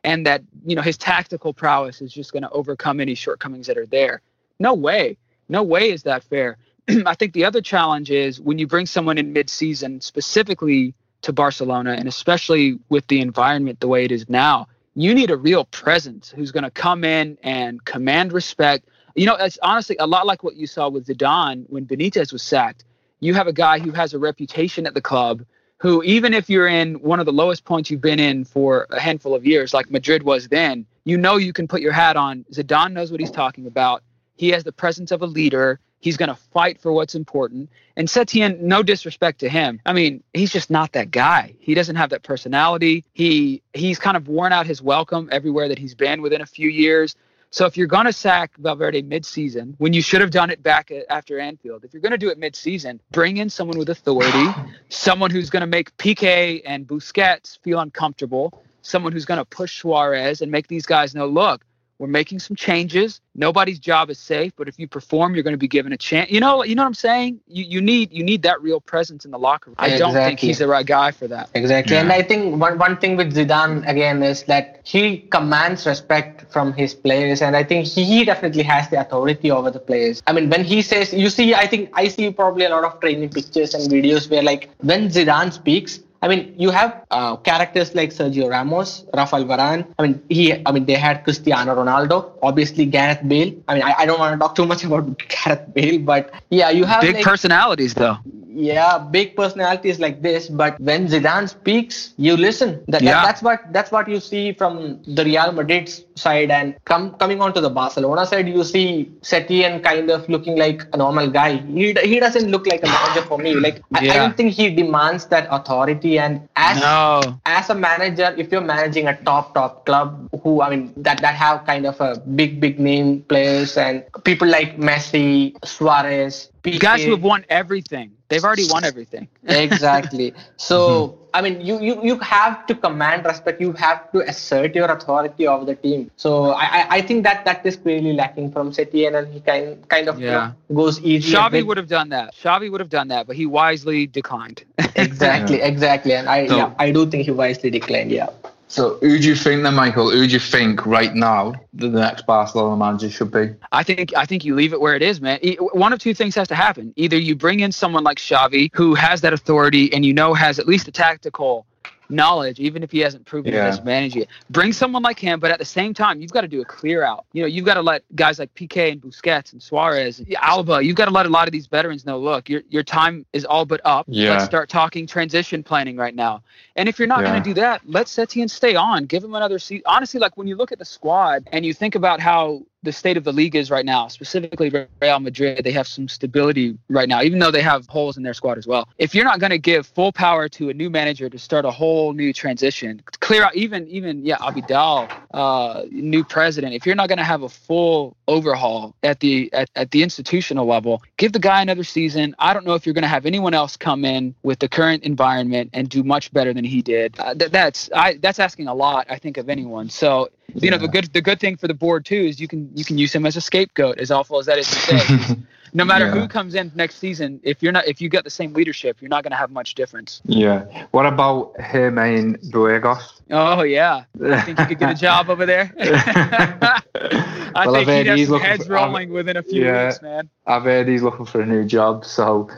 Speaker 3: and that you know his tactical prowess is just going to overcome any shortcomings that are there. No way, no way is that fair. *clears throat* I think the other challenge is when you bring someone in mid-season, specifically to Barcelona, and especially with the environment the way it is now you need a real presence who's going to come in and command respect. You know, it's honestly a lot like what you saw with Zidane when Benitez was sacked. You have a guy who has a reputation at the club who, even if you're in one of the lowest points you've been in for a handful of years, like Madrid was then, you know you can put your hat on. Zidane knows what he's talking about. He has the presence of a leader. He's going to fight for what's important. And Setien, no disrespect to him. I mean, he's just not that guy. He doesn't have that personality. He he's kind of worn out his welcome everywhere that he's been within a few years. So if you're going to sack Valverde mid-season, when you should have done it back at, after Anfield, if you're going to do it mid-season, bring in someone with authority, *sighs* someone who's going to make Piqué and Busquets feel uncomfortable, someone who's going to push Suarez and make these guys know, look, we're making some changes. Nobody's job is safe, but if you perform, you're going to be given a chance. You know, you know what I'm saying? You you need you need that real presence in the locker room. I don't think he's the right guy for that.
Speaker 2: Exactly. And I think one, one thing with Zidane again is that he commands respect from his players. And I think he, he definitely has the authority over the players. I mean, when he says, you see, I think I see probably a lot of training pictures and videos where, like, when Zidane speaks, I mean, you have uh, characters like Sergio Ramos, Rafael Varane. I mean, he, I mean, they had Cristiano Ronaldo, obviously Gareth Bale. I mean, I, I don't want to talk too much *laughs* about Gareth Bale, but yeah, you have
Speaker 3: Big
Speaker 2: like,
Speaker 3: personalities, though.
Speaker 2: Yeah, big personalities like this, but when Zidane speaks, you listen. That, that-
Speaker 3: Yeah.
Speaker 2: that's what that's what you see from the Real Madrid side and come coming on to the Barcelona side, you see Setien kind of looking like a normal guy. He, he doesn't look like a manager for me. Like I, I don't think he demands that authority. And as
Speaker 3: No.
Speaker 2: as a manager, if you're managing a top top club, who I mean that that have kind of a big big name players and people like Messi, Suarez,
Speaker 3: You guys who have won everything. They've already won everything.
Speaker 2: exactly *laughs* so i mean you, you you have to command respect you have to assert your authority over the team so i i, I think that that is clearly lacking from Setien and he kind kind of you
Speaker 3: Yeah.
Speaker 2: know, goes easy a
Speaker 3: Xavi would have done that. Xavi would have done that, but he wisely declined.
Speaker 2: exactly *laughs* exactly and i
Speaker 4: So-
Speaker 2: yeah i do think he wisely declined yeah
Speaker 4: So who do you think then, Michael? Who do you think right now the next Barcelona manager should be?
Speaker 3: I think I think you leave it where it is, man. One of two things has to happen. Either you bring in someone like Xavi who has that authority and you know has at least a tactical knowledge, even if he hasn't proven
Speaker 4: Yeah.
Speaker 3: he has managed it. Bring someone like him, but at the same time, you've got to do a clear out. You know, you've got to let guys like Piqué and Busquets and Suarez, and Alba, you've got to let a lot of these veterans know, look, your your time is all but up.
Speaker 4: Yeah.
Speaker 3: Let's start talking transition planning right now. And if you're not
Speaker 4: Yeah.
Speaker 3: going to do that, let Setien stay on. Give him another seat. Honestly, like when you look at the squad and you think about how the state of the league is right now, specifically Real Madrid, they have some stability right now, even though they have holes in their squad as well. If you're not going to give full power to a new manager to start a whole new transition, clear out even even yeah Abidal, uh, new president. If you're not going to have a full overhaul at the at, at the institutional level, give the guy another season. I don't know if you're going to have anyone else come in with the current environment and do much better than he did. Uh, th- that's I that's asking a lot, I think, of anyone. So you know the good the good thing for the board too is you can you can use him as a scapegoat as awful as that is to say *laughs* no matter
Speaker 4: Yeah.
Speaker 3: who comes in next season if you're not if you get the same leadership you're not going to have much difference
Speaker 4: Yeah. What about Germán Burgos?
Speaker 3: oh yeah i think you could get a job over there *laughs* *laughs* i
Speaker 4: Well,
Speaker 3: think he'd have
Speaker 4: he's
Speaker 3: heads
Speaker 4: for- I've-
Speaker 3: rolling within a few
Speaker 4: Yeah.
Speaker 3: weeks man
Speaker 4: I've heard he's looking for a new job, so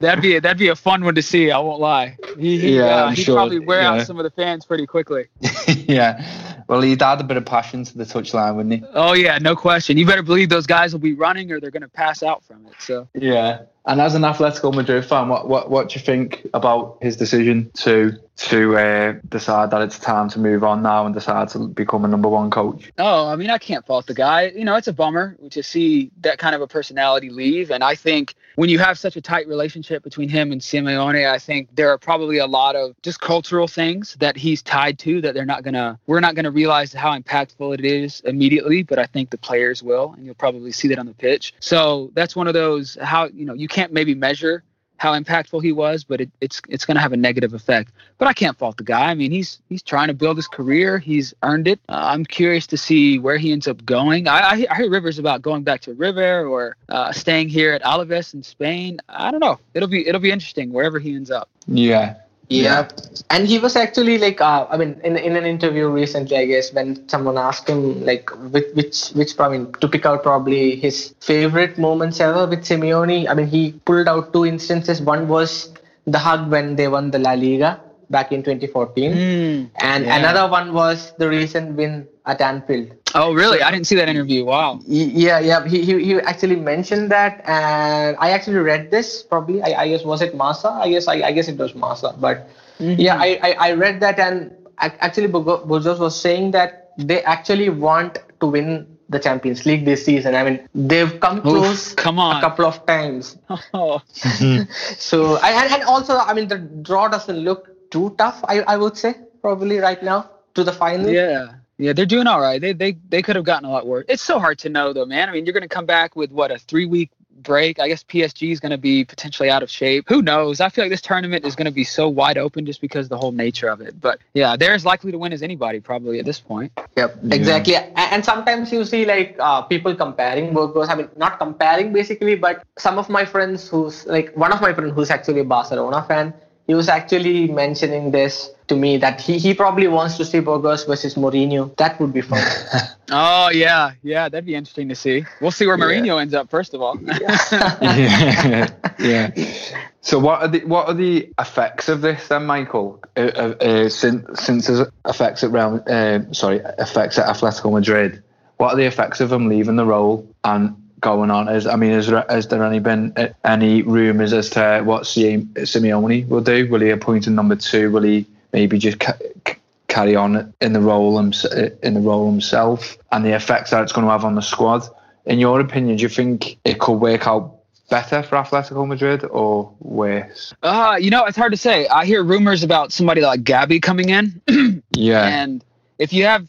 Speaker 3: that'd be a, that'd be a fun one to see i won't lie he, he,
Speaker 4: Yeah,
Speaker 3: uh, he'd
Speaker 4: sure,
Speaker 3: probably wear
Speaker 4: yeah.
Speaker 3: out some of the fans pretty quickly
Speaker 4: yeah. Well, he'd add a bit of passion to the touchline, wouldn't he?
Speaker 3: oh yeah no question you better believe those guys will be running or they're going to pass out from it so
Speaker 4: Yeah. And as an Atletico Madrid fan, what what what do you think about his decision to to uh, decide that it's time to move on now and decide to become a number one coach?
Speaker 3: Oh, I mean, I can't fault the guy. You know, it's a bummer to see that kind of a personality leave. And I think when you have such a tight relationship between him and Simeone, I think there are probably a lot of just cultural things that he's tied to that they're not gonna. We're not gonna realize how impactful it is immediately, but I think the players will, and you'll probably see that on the pitch. So that's one of those how you know you can't maybe measure how impactful he was, but it, it's it's going to have a negative effect. But I can't fault the guy. I mean, he's he's trying to build his career. He's earned it. Uh, I'm curious to see where he ends up going. I, I, I hear Rivers about going back to River or uh, staying here at Alaves in Spain. I don't know. It'll be it'll be interesting wherever he ends up.
Speaker 4: Yeah.
Speaker 2: Yeah. And he was actually like, uh, I mean, in, in an interview recently, I guess, when someone asked him, like, which, which, which, I mean, to pick out probably his favorite moments ever with Simeone, I mean, he pulled out two instances. One was the hug when they won the La Liga back in 2014. Hmm. And
Speaker 3: yeah.
Speaker 2: another one was the recent win at Anfield.
Speaker 3: Oh, really? I didn't see that interview. Wow.
Speaker 2: Yeah, yeah. He, he, he actually mentioned that, and I actually read this. Probably, I, I guess was it Massa? I guess I, I guess it was Massa. But mm-hmm. yeah, I, I, I read that, and actually, Burgos was saying that they actually want to win the Champions League this season. I mean, they've come close
Speaker 3: come on.
Speaker 2: a couple of times. *laughs*
Speaker 3: Oh, *laughs*
Speaker 2: So, I- and, and also, I mean, the draw doesn't look too tough. I, I would say probably right now to the final.
Speaker 3: yeah. Yeah, they're doing all right. They they they could have gotten a lot worse. It's so hard to know though, man. I mean, you're going to come back with what a three week break. I guess PSG is going to be potentially out of shape. Who knows? I feel like this tournament is going to be so wide open just because of the whole nature of it. But yeah, they're as likely to win as anybody probably at this point.
Speaker 2: Yep, exactly. A- And, sometimes you see like uh, people comparing Burgos. I mean, not comparing basically, but some of my friends who's like one of my friends who's actually a Barcelona fan, he was actually mentioning this to me that he, he probably wants to see Burgos versus Mourinho. That would be fun. *laughs*
Speaker 3: Oh yeah, yeah, that'd be interesting to see. We'll see where Mourinho ends up first of all. *laughs*
Speaker 4: yeah. *laughs* yeah. So what are the what are the effects of this then, Michael? Uh, uh, uh, since since there's effects at Real, uh, sorry, effects at Atletico Madrid. What are the effects of him leaving the role and going on? Is I mean, is there, has there any been uh, any rumours as to what Simeone will do? Will he appoint a number two? Will he maybe just ca- carry on in the role in the role himself and the effects that it's going to have on the squad. In your opinion, do you think it could work out better for Atletico Madrid or worse?
Speaker 3: Uh, you know, it's hard to say. I hear rumors about somebody like Gabi coming in. *clears throat*
Speaker 4: yeah.
Speaker 3: And if you have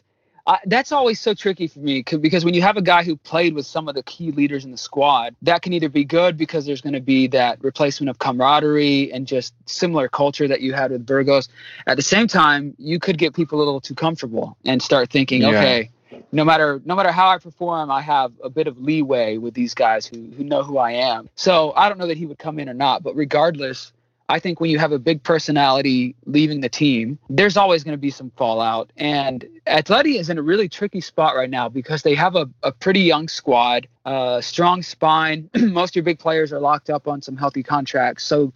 Speaker 3: I, that's always so tricky for me because when you have a guy who played with some of the key leaders in the squad, that can either be good because there's going to be that replacement of camaraderie and just similar culture that you had with Burgos. At the same time, you could get people a little too comfortable and start thinking, yeah. okay, no matter no matter how I perform, I have a bit of leeway with these guys who who know who I am. So I don't know that he would come in or not, but regardless, I think when you have a big personality leaving the team, there's always going to be some fallout. And Atleti is in a really tricky spot right now because they have a, a pretty young squad, a uh, strong spine. *clears throat* Most of your big players are locked up on some healthy contracts. So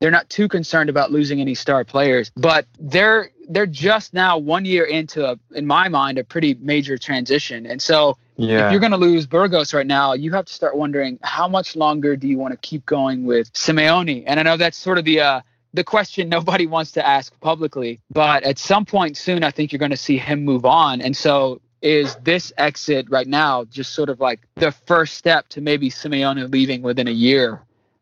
Speaker 3: they're not too concerned about losing any star players, but they're they're just now one year into a, in my mind, a pretty major transition. And so yeah. If you're going to lose Burgos right now, you have to start wondering how much longer do you want to keep going with Simeone? And I know that's sort of the uh, the question *laughs* nobody wants to ask publicly, but at some point soon, I think you're going to see him move on. And so, is this exit right now just sort of like the first step to maybe Simeone leaving within a year?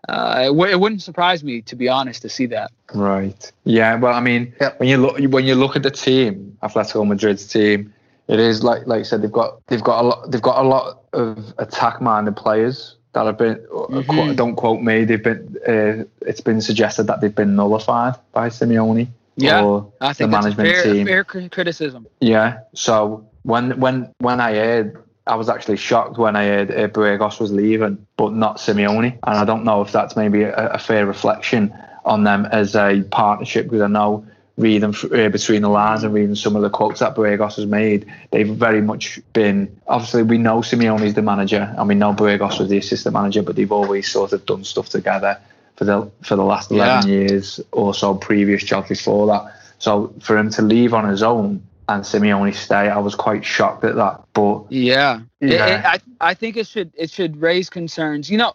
Speaker 3: Uh, it, w- it, wouldn't surprise me, to be honest, to see that.
Speaker 4: Right. Yeah. Well, I mean, yep. when you look when you look at the team, Atletico Madrid's team it is like like I said, they've got they've got a lot they've got a lot of attack minded players that have been uh, mm-hmm. don't quote me they've been uh, it's been suggested that they've been nullified by Simeone
Speaker 3: yeah or I think the management fair, team. Fair criticism.
Speaker 4: Yeah. So when when when I heard I was actually shocked when I heard uh, Burgos was leaving, but not Simeone, and I don't know if that's maybe a, a fair reflection on them as a partnership because I know reading uh, between the lines and reading some of the quotes that Burgos has made, they've very much been. Obviously, we know Simeone's the manager, and we know Burgos was the assistant manager, but they've always sort of done stuff together for the for the last eleven yeah. years or so. Previous jobs before that, so for him to leave on his own and Simeone stay, I was quite shocked at that. But
Speaker 3: yeah, yeah. It, it, I I think it should it should raise concerns. You know,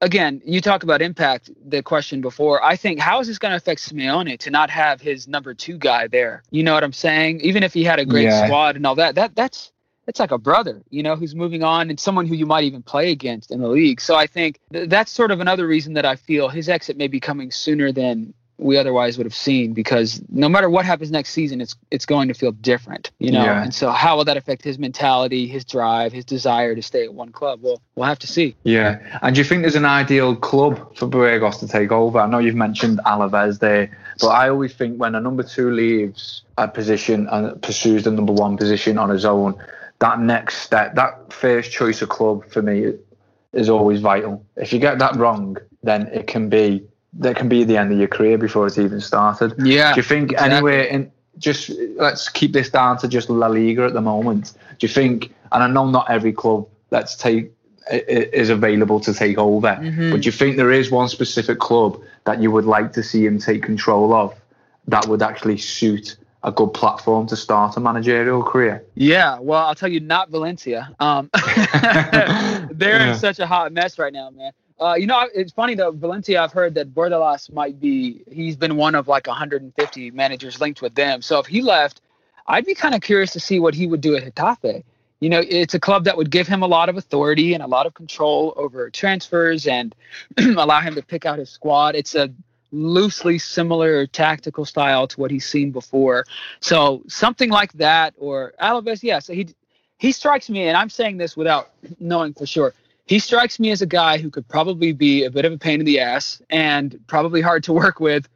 Speaker 3: again, you talk about impact, the question before. I think how is this going to affect Simeone to not have his number two guy there? You know what I'm saying? Even if he had a great yeah. squad and all that, that that's that's like a brother, you know, who's moving on and someone who you might even play against in the league. So I think th- that's sort of another reason that I feel his exit may be coming sooner than we otherwise would have seen because no matter what happens next season, it's it's going to feel different, you know. Yeah. And so, how will that affect his mentality, his drive, his desire to stay at one club? Well, we'll have to see.
Speaker 4: Yeah. And do you think there's an ideal club for Burgos to take over? I know you've mentioned Alaves there, but I always think when a number two leaves a position and pursues the number one position on his own, that next step, that first choice of club for me is always vital. If you get that wrong, then it can be that can be the end of your career before it's even started.
Speaker 3: Yeah.
Speaker 4: Do you think exactly. anywhere in just let's keep this down to just La Liga at the moment? Do you think? And I know not every club let's take is available to take over, mm-hmm. but do you think there is one specific club that you would like to see him take control of that would actually suit a good platform to start a managerial career?
Speaker 3: Yeah, well, I'll tell you, not Valencia. Um, *laughs* they're yeah. in such a hot mess right now, man. Uh, you know, it's funny though. Valencia, I've heard that Bordalas might be. He's been one of like 150 managers linked with them. So if he left, I'd be kind of curious to see what he would do at Getafe. You know, it's a club that would give him a lot of authority and a lot of control over transfers and *clears throat* allow him to pick out his squad. It's a loosely similar tactical style to what he's seen before. So something like that, or Alaves, yeah. So he he strikes me, and I'm saying this without knowing for sure he strikes me as a guy who could probably be a bit of a pain in the ass and probably hard to work with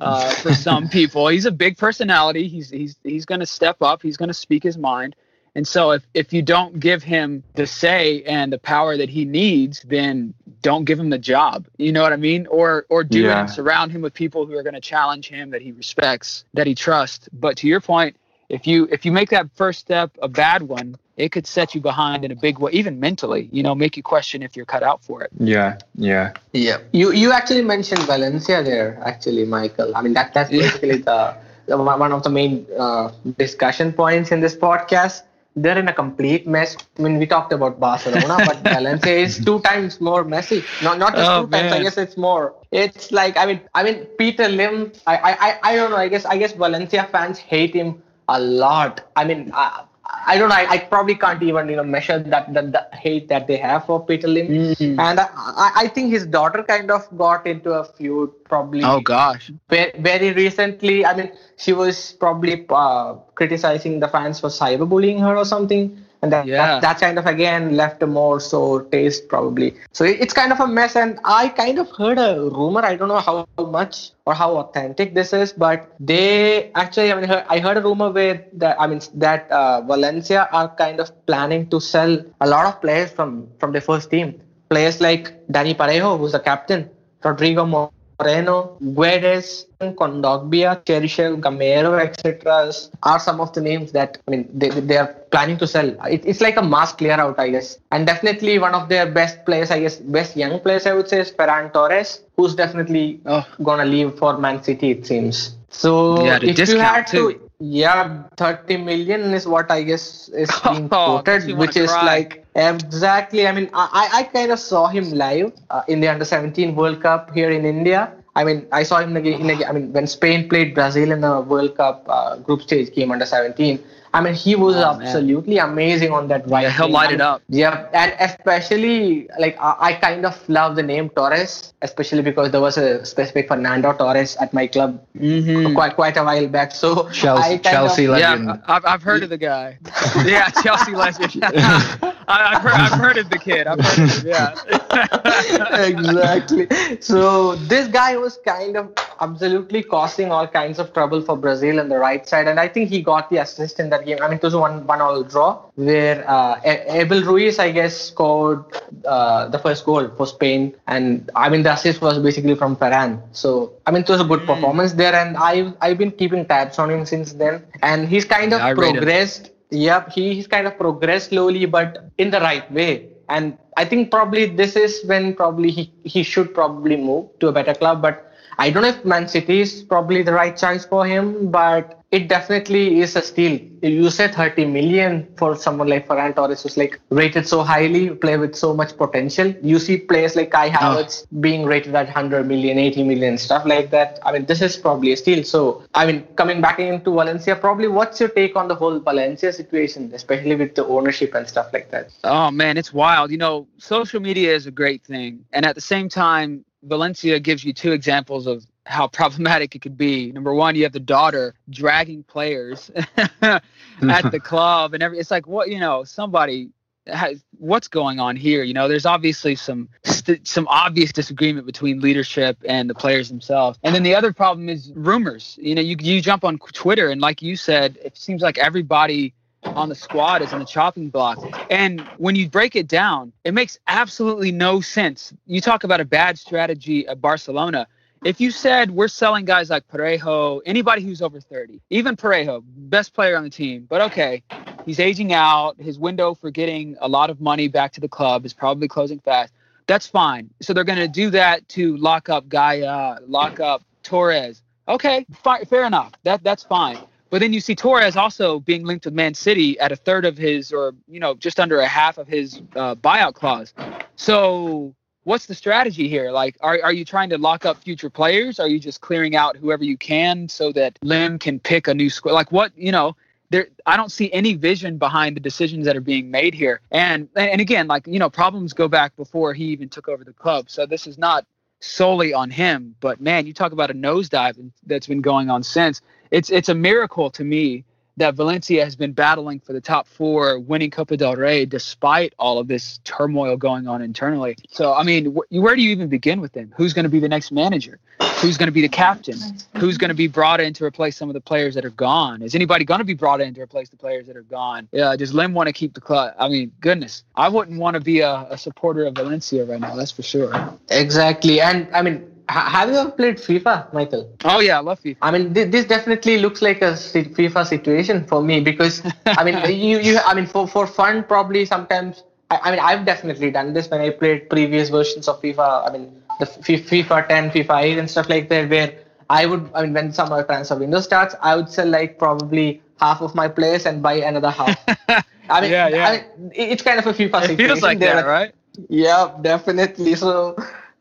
Speaker 3: uh, for *laughs* some people. He's a big personality. He's he's he's going to step up. He's going to speak his mind. And so if if you don't give him the say and the power that he needs, then don't give him the job. You know what I mean? Or or do yeah. it and surround him with people who are going to challenge him that he respects, that he trusts. But to your point, if you if you make that first step a bad one, it could set you behind in a big way, even mentally. You know, make you question if you're cut out for it.
Speaker 4: Yeah, yeah,
Speaker 2: yeah. You you actually mentioned Valencia there, actually, Michael. I mean that that's basically the, the one of the main uh, discussion points in this podcast. They're in a complete mess. I mean, we talked about Barcelona, *laughs* but Valencia is two times more messy. Not not just oh, two man. times. I guess it's more. It's like I mean I mean Peter Lim. I, I I I don't know. I guess I guess Valencia fans hate him a lot. I mean, I, I don't know. I, I, probably can't even you know measure that the, the hate that they have for Peter Lim, mm-hmm. and I, I think his daughter kind of got into a feud probably.
Speaker 3: Oh gosh.
Speaker 2: Very, very recently, I mean, she was probably uh, criticizing the fans for cyberbullying her or something and that, yeah. that, that, kind of again left a more sour taste probably so it, it's kind of a mess and i kind of heard a rumor i don't know how much or how authentic this is but they actually i mean i heard a rumor where that i mean that uh, valencia are kind of planning to sell a lot of players from from the first team players like Dani Parejo who's the captain rodrigo Moreno, Guedes, Kondogbia, Cheryshev, Gameiro, etc. are some of the names that I mean they, they are planning to sell. It, it's like a mass clear out, I guess. And definitely one of their best players, I guess, best young players, I would say, is Ferran Torres, who's definitely oh. gonna leave for Man City, it seems. So
Speaker 3: yeah, if you had
Speaker 2: to, yeah, 30 million is what I guess is *laughs* being oh, quoted, which is cry. like exactly. I mean, I, I kind of saw him live uh, in the under 17 World Cup here in India. I mean, I saw him in the, in the I mean, when Spain played Brazil in the World Cup uh, group stage game under 17. I mean, he was oh, absolutely man. amazing on that
Speaker 3: right. Yeah, he'll light it up.
Speaker 2: Yeah, and especially like I, I, kind of love the name Torres, especially because there was a specific Fernando Torres at my club mm-hmm. quite quite a while back. So
Speaker 4: Chelsea, Chelsea
Speaker 3: of, legend. Yeah, I've, I've heard of the guy. *laughs* yeah, Chelsea legend. *laughs* I, have heard, I've heard of the kid. I've heard of him. Yeah. *laughs*
Speaker 2: exactly. So this guy was kind of absolutely causing all kinds of trouble for Brazil on the right side, and I think he got the assist in that game. I mean, it was a one one all draw where uh, Abel Ruiz, I guess, scored uh, the first goal for Spain, and I mean the assist was basically from Ferran. So I mean, it was a good mm. performance there, and I've I've been keeping tabs on him since then, and he's kind of progressed. Yep, he, he's kind of progressed slowly, but in the right way. And I think probably this is when probably he, he should probably move to a better club. But I don't know if Man City is probably the right choice for him, but it definitely is a steal. You said 30 million for someone like Ferran Torres, who's like rated so highly, play with so much potential. You see players like Kai oh. Havertz oh. being rated at 100 million, 80 million, stuff like that. I mean, this is probably a steal. So, I mean, coming back into Valencia, probably what's your take on the whole Valencia situation, especially with the ownership and stuff like that?
Speaker 3: Oh, man, it's wild. You know, social media is a great thing. And at the same time, Valencia gives you two examples of how *laughs* problematic it could be. Number one, you have the daughter dragging players *laughs* at the *laughs* club, and every. It's like what you know. Somebody has what's going on here. You know, there's obviously some st- some obvious disagreement between leadership and the players themselves. And then the other problem is rumors. You know, you you jump on Twitter, and like you said, it seems like everybody on the squad is in the chopping block. And when you break it down, it makes absolutely no sense. You talk about a bad strategy at Barcelona if you said we're selling guys like Parejo, anybody who's over 30, even Parejo, best player on the team, but okay, he's aging out. His window for getting a lot of money back to the club is probably closing fast. That's fine. So they're going to do that to lock up Gaya, lock up Torres. Okay, fi- fair enough. That that's fine. But then you see Torres also being linked with Man City at a third of his, or you know, just under a half of his uh, buyout clause. So what's the strategy here? Like, are, are you trying to lock up future players? Are you just clearing out whoever you can so that Lim can pick a new squad? Like, what, you know, there, I don't see any vision behind the decisions that are being made here. And, and again, like, you know, problems go back before he even took over the club. So this is not solely on him, but man, you talk about a nosedive that's been going on since. It's, it's a miracle to me that Valencia has been battling for the top four, winning Copa del Rey, despite all of this turmoil going on internally. So, I mean, wh- where do you even begin with them? Who's going to be the next manager? Who's going to be the captain? Who's going to be brought in to replace some of the players that are gone? Is anybody going to be brought in to replace the players that are gone? Yeah, does Lim want to keep the club? I mean, goodness, I wouldn't want to be a, a supporter of Valencia right now. That's for sure.
Speaker 2: Exactly, and I mean, have you ever played FIFA, Michael?
Speaker 3: Oh yeah, I love FIFA.
Speaker 2: I mean, this definitely looks like a FIFA situation for me because I mean, *laughs* you, you, I mean, for for fun, probably sometimes. I, I, mean, I've definitely done this when I played previous versions of FIFA. I mean, the FIFA 10, FIFA 8, and stuff like that, where I would, I mean, when summer transfer window starts, I would sell like probably half of my players and buy another half. *laughs* I mean, yeah, yeah. I mean, it's kind of a FIFA
Speaker 3: it
Speaker 2: situation.
Speaker 3: feels like that, right?
Speaker 2: Yeah, definitely. So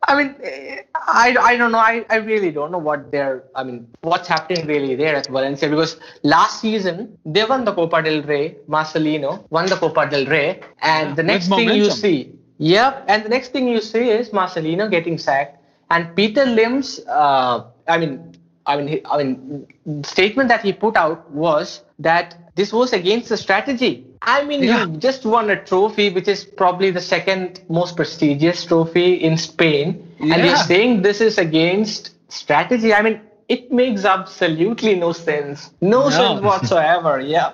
Speaker 2: I mean, eh, I, I don't know. I, I really don't know what they're. I mean, what's happening really there at Valencia because last season they won the Copa del Rey. Marcelino won the Copa del Rey, and
Speaker 3: Yeah,
Speaker 2: the next thing you see, yep, and the next thing you see is Marcelino getting sacked, and Peter Lim's. Uh, I mean, I mean, I mean, statement that he put out was that this was against the strategy. I mean,
Speaker 3: Yeah.
Speaker 2: you just won a trophy, which is probably the second most prestigious trophy in Spain, and you're saying this is against strategy. I mean, it makes absolutely no sense. No,
Speaker 3: No.
Speaker 2: sense whatsoever. *laughs* Yeah.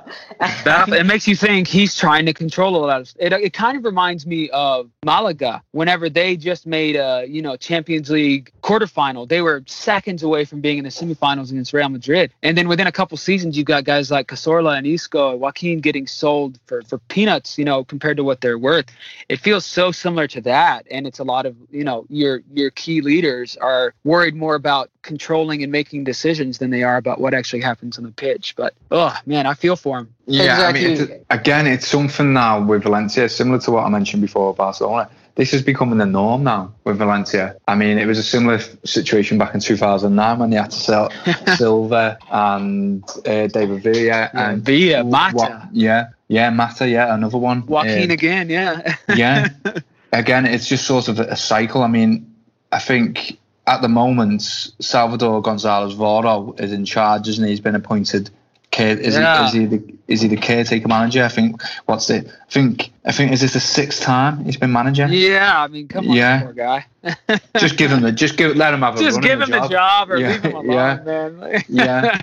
Speaker 3: That, it makes you think he's trying to control a lot of it. It kind of reminds me of Malaga whenever they just made a you know Champions League quarterfinal. They were seconds away from being in the semifinals against Real Madrid, and then within a couple seasons, you've got guys like Cazorla and Isco, Joaquin getting sold for for peanuts, you know, compared to what they're worth. It feels so similar to that, and it's a lot of you know your your key leaders are worried more about controlling and making decisions than they are about what actually happens on the pitch. But oh man, I feel for him.
Speaker 4: Yeah, I mean, it's, again, it's something now with Valencia, similar to what I mentioned before, Barcelona. This is becoming the norm now with Valencia. I mean, it was a similar situation back in 2009 when they had to sell *laughs* Silva and uh, David Villa and
Speaker 3: Villa,
Speaker 4: what-
Speaker 3: Mata.
Speaker 4: yeah, yeah, Mata, yeah, another one.
Speaker 3: Joaquin
Speaker 4: Uh,
Speaker 3: again, yeah.
Speaker 4: yeah. *laughs* Again, it's just sort of a cycle. I mean, I think at the moment, Salvador Gonzalez Voro is in charge, isn't he? He's been appointed. Care, is,
Speaker 3: Yeah.
Speaker 4: he, is he the is he the caretaker manager? I think what's it? I think I think is this the sixth time he's been manager?
Speaker 3: yeah, I mean, come on,
Speaker 4: Yeah.
Speaker 3: poor guy. *laughs*
Speaker 4: Just give him the just give let him have a
Speaker 3: Just give him the job or
Speaker 4: Yeah,
Speaker 3: leave him alone,
Speaker 4: yeah.
Speaker 3: man. *laughs*
Speaker 4: Yeah.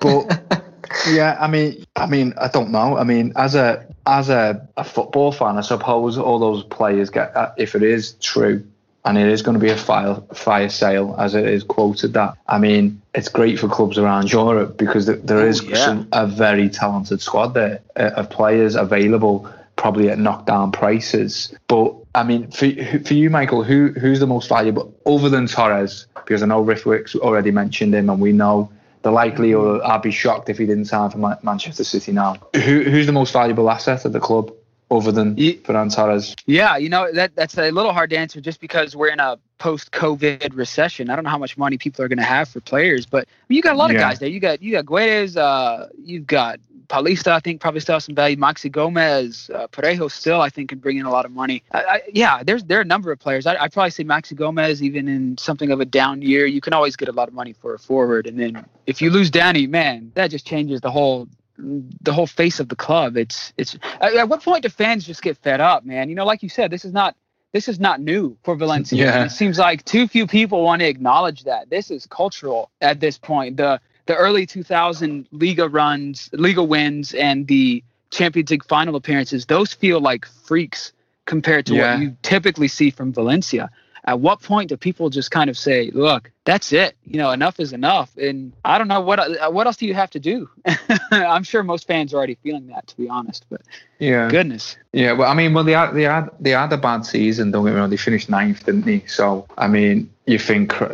Speaker 4: But yeah, I mean, I mean, I don't know. I mean, as a as a, a football fan, I suppose all those players get uh, if it is true, and it is going to be a fire fire sale as it is quoted. That I mean, it's great for clubs around Europe because there is Oh,
Speaker 3: yeah.
Speaker 4: some, a very talented squad there uh, of players available, probably at knockdown prices. But I mean, for for you, Michael, who who's the most valuable other than Torres? Because I know Rithwik's already mentioned him, and we know the likelihood. I'd be shocked if he didn't sign for Manchester City now. Who who's the most valuable asset at the club other than
Speaker 3: Ye-
Speaker 4: Ferran Torres?
Speaker 3: Yeah, you know that that's a little hard to answer just because we're in a post-COVID recession. I don't know how much money people are going to have for players, but I mean, you got a lot of
Speaker 4: Yeah.
Speaker 3: guys there. You got you got Guedes, uh, you've got Paulista. I think probably still has some value. Maxi Gomez, uh, Parejo still I think can bring in a lot of money. I, I, yeah, there's there are a number of players. I, I'd probably say Maxi Gomez, even in something of a down year, you can always get a lot of money for a forward. And then if you lose Dani, man, that just changes the whole the whole face of the club. It's it's at, at what point do fans just get fed up, man? You know, like you said, this is not this is not new for Valencia.
Speaker 4: Yeah.
Speaker 3: It seems like too few people want to acknowledge that. This is cultural at this point. The the early 2000 Liga runs, Liga wins, and the Champions League final appearances, those feel like freaks compared to
Speaker 4: Yeah.
Speaker 3: what you typically see from Valencia. At what point do people just kind of say, "Look, that's it. You know, enough is enough." And I don't know what uh, what else do you have to do. *laughs* I'm sure most fans are already feeling that, to be honest. But
Speaker 4: Yeah,
Speaker 3: goodness,
Speaker 4: yeah. Well, I mean, well, they had they had they had a bad season. Don't get me wrong. They finished ninth, didn't they? So I mean, you think uh,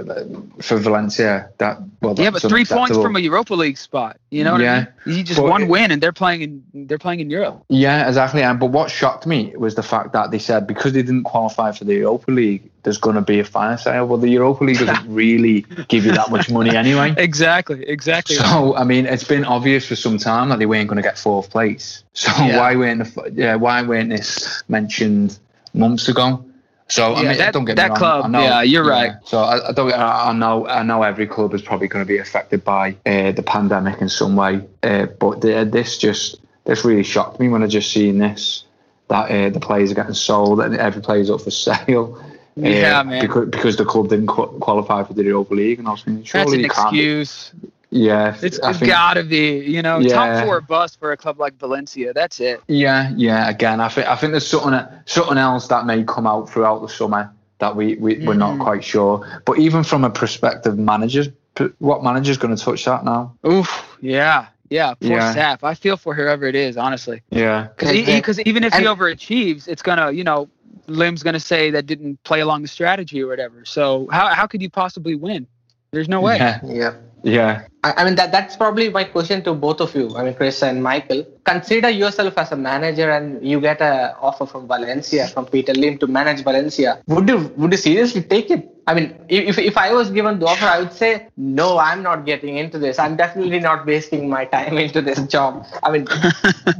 Speaker 4: for Valencia that well,
Speaker 3: yeah, but three points from a Europa League spot. You know what
Speaker 4: Yeah.
Speaker 3: I mean? You just
Speaker 4: But
Speaker 3: one
Speaker 4: it-
Speaker 3: win, and they're playing in they're playing in Europe.
Speaker 4: Yeah, exactly. And but what shocked me was the fact that they said because they didn't qualify for the Europa League, there's going to be a fire sale. Well, the Europa League doesn't *laughs* really give you that much money anyway. *laughs*
Speaker 3: Exactly, exactly.
Speaker 4: So I mean, it's been obvious for some time that they weren't going to get fourth place. So
Speaker 3: Yeah.
Speaker 4: why weren't the, yeah why weren't this mentioned months ago? So I mean,
Speaker 3: that-
Speaker 4: don't get me
Speaker 3: that
Speaker 4: wrong.
Speaker 3: club,
Speaker 4: know,
Speaker 3: yeah, you're right.
Speaker 4: So I, I don't. I, I know. I know every club is probably going to be affected by uh, the pandemic in some way. Uh, but the, this just this really shocked me when I just seen this that uh, the players are getting sold and every player's up for *laughs* sale. uh,
Speaker 3: Yeah, man.
Speaker 4: Because, because the club didn't qu- qualify for the Europa League, and I was thinking, surely
Speaker 3: That's an
Speaker 4: you can't. be-
Speaker 3: excuse.
Speaker 4: Yeah,
Speaker 3: It's,
Speaker 4: I
Speaker 3: it's
Speaker 4: think-
Speaker 3: got to be, you know,
Speaker 4: Yeah.
Speaker 3: top four bust for a club like Valencia. That's it.
Speaker 4: Yeah, yeah. Again, I think I think there's something something else that may come out throughout the summer that we, we we're not
Speaker 3: Mhm.
Speaker 4: quite sure. But even from a perspective, managers, p- what manager's going to touch that now?
Speaker 3: Oof. Yeah. Yeah. Poor
Speaker 4: Yeah.
Speaker 3: Saf. I feel for whoever it is, honestly.
Speaker 4: Yeah,
Speaker 3: Because
Speaker 2: Exactly.
Speaker 3: even if he overachieves, it's gonna, you know, Lim's gonna say that didn't play along the strategy or whatever. So how how could you possibly win? There's no way.
Speaker 4: Yeah,
Speaker 2: Yeah.
Speaker 4: Yeah.
Speaker 2: I, mean that that's probably my question to both of you. I mean Chris and Michael. Consider yourself as a manager and you get a offer from Valencia from Peter Lim to manage Valencia. Would you would you seriously take it? I mean, if if I was given the offer, I would say no. I'm not getting into this. I'm definitely not wasting my time *laughs* into this job. I mean,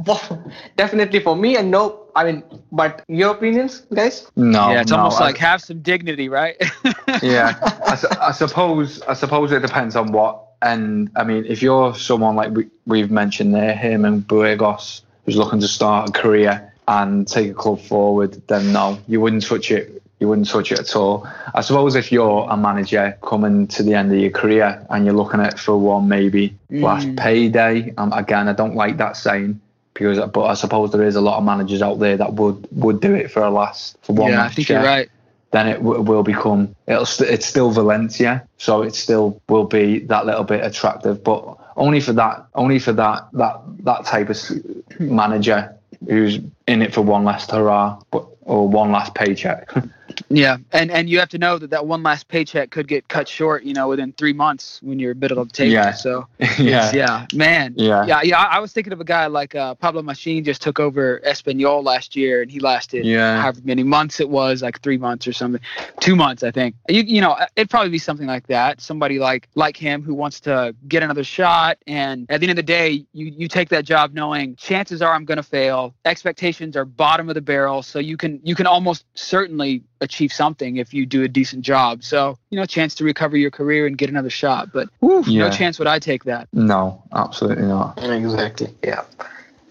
Speaker 2: *laughs* definitely for me, and no. I mean, but your opinions, guys?
Speaker 4: No.
Speaker 3: yeah, it's
Speaker 4: no,
Speaker 3: almost
Speaker 4: I-
Speaker 3: like have some dignity, right? *laughs*
Speaker 4: yeah, I, su- I suppose I suppose it depends on what. And I mean, if you're someone like we, we've mentioned there, him and Burgos, who's looking to start a career and take a club forward, then no, you wouldn't touch it. You wouldn't touch it at all. I suppose if you're a manager coming to the end of your career and you're looking at for one maybe last payday, um, again, I don't like that saying because, but I suppose there is a lot of managers out there that would would do it for a last for one
Speaker 3: yeah, I think
Speaker 4: check
Speaker 3: you're right.
Speaker 4: then it w- will become it'll st- it's still Valencia, so it still will be that little bit attractive, but only for that only for that that that type of manager who's in it for one last hurrah, but or one last paycheck. *laughs*
Speaker 3: Yeah, and and you have to know that that one last paycheck could get cut short, you know, within three months when you're a bit of the table.
Speaker 4: Yeah.
Speaker 3: So *laughs*
Speaker 4: yeah,
Speaker 3: yeah, man.
Speaker 4: Yeah.
Speaker 3: yeah, yeah. I, I was thinking of a guy like uh, Pablo Machín just took over Espanyol last year, and he lasted
Speaker 4: Yeah.
Speaker 3: however many months it was, like three months or something, two months, I think. You you know, it'd probably be something like that. Somebody like like him who wants to get another shot, and at the end of the day, you you take that job knowing chances are I'm going to fail. Expectations are bottom of the barrel, so you can you can almost certainly achieve something if you do a decent job. So you know, chance to recover your career and get another shot. But whew, no chance would I take that.
Speaker 4: No, absolutely not.
Speaker 2: Exactly. Yeah.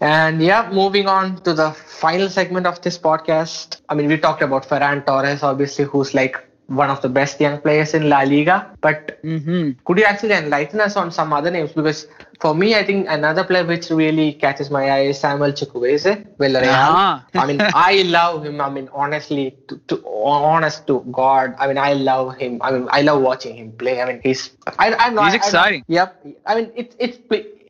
Speaker 2: And yeah, moving on to the final segment of this podcast. I mean, we talked about Ferran Torres, obviously, who's like one of the best young players in La Liga. But
Speaker 3: hmm
Speaker 2: could you actually enlighten us on some other names? Because for me, I think another player which really catches my eye is Samuel Chukwueze, Villarreal. I mean, I love him. I mean, honestly, to, to honest to God, I mean, I love him. I mean, I love watching him play. I mean, he's I, I'm not,
Speaker 3: He's
Speaker 2: I-
Speaker 3: exciting.
Speaker 2: yep. I mean, it's it's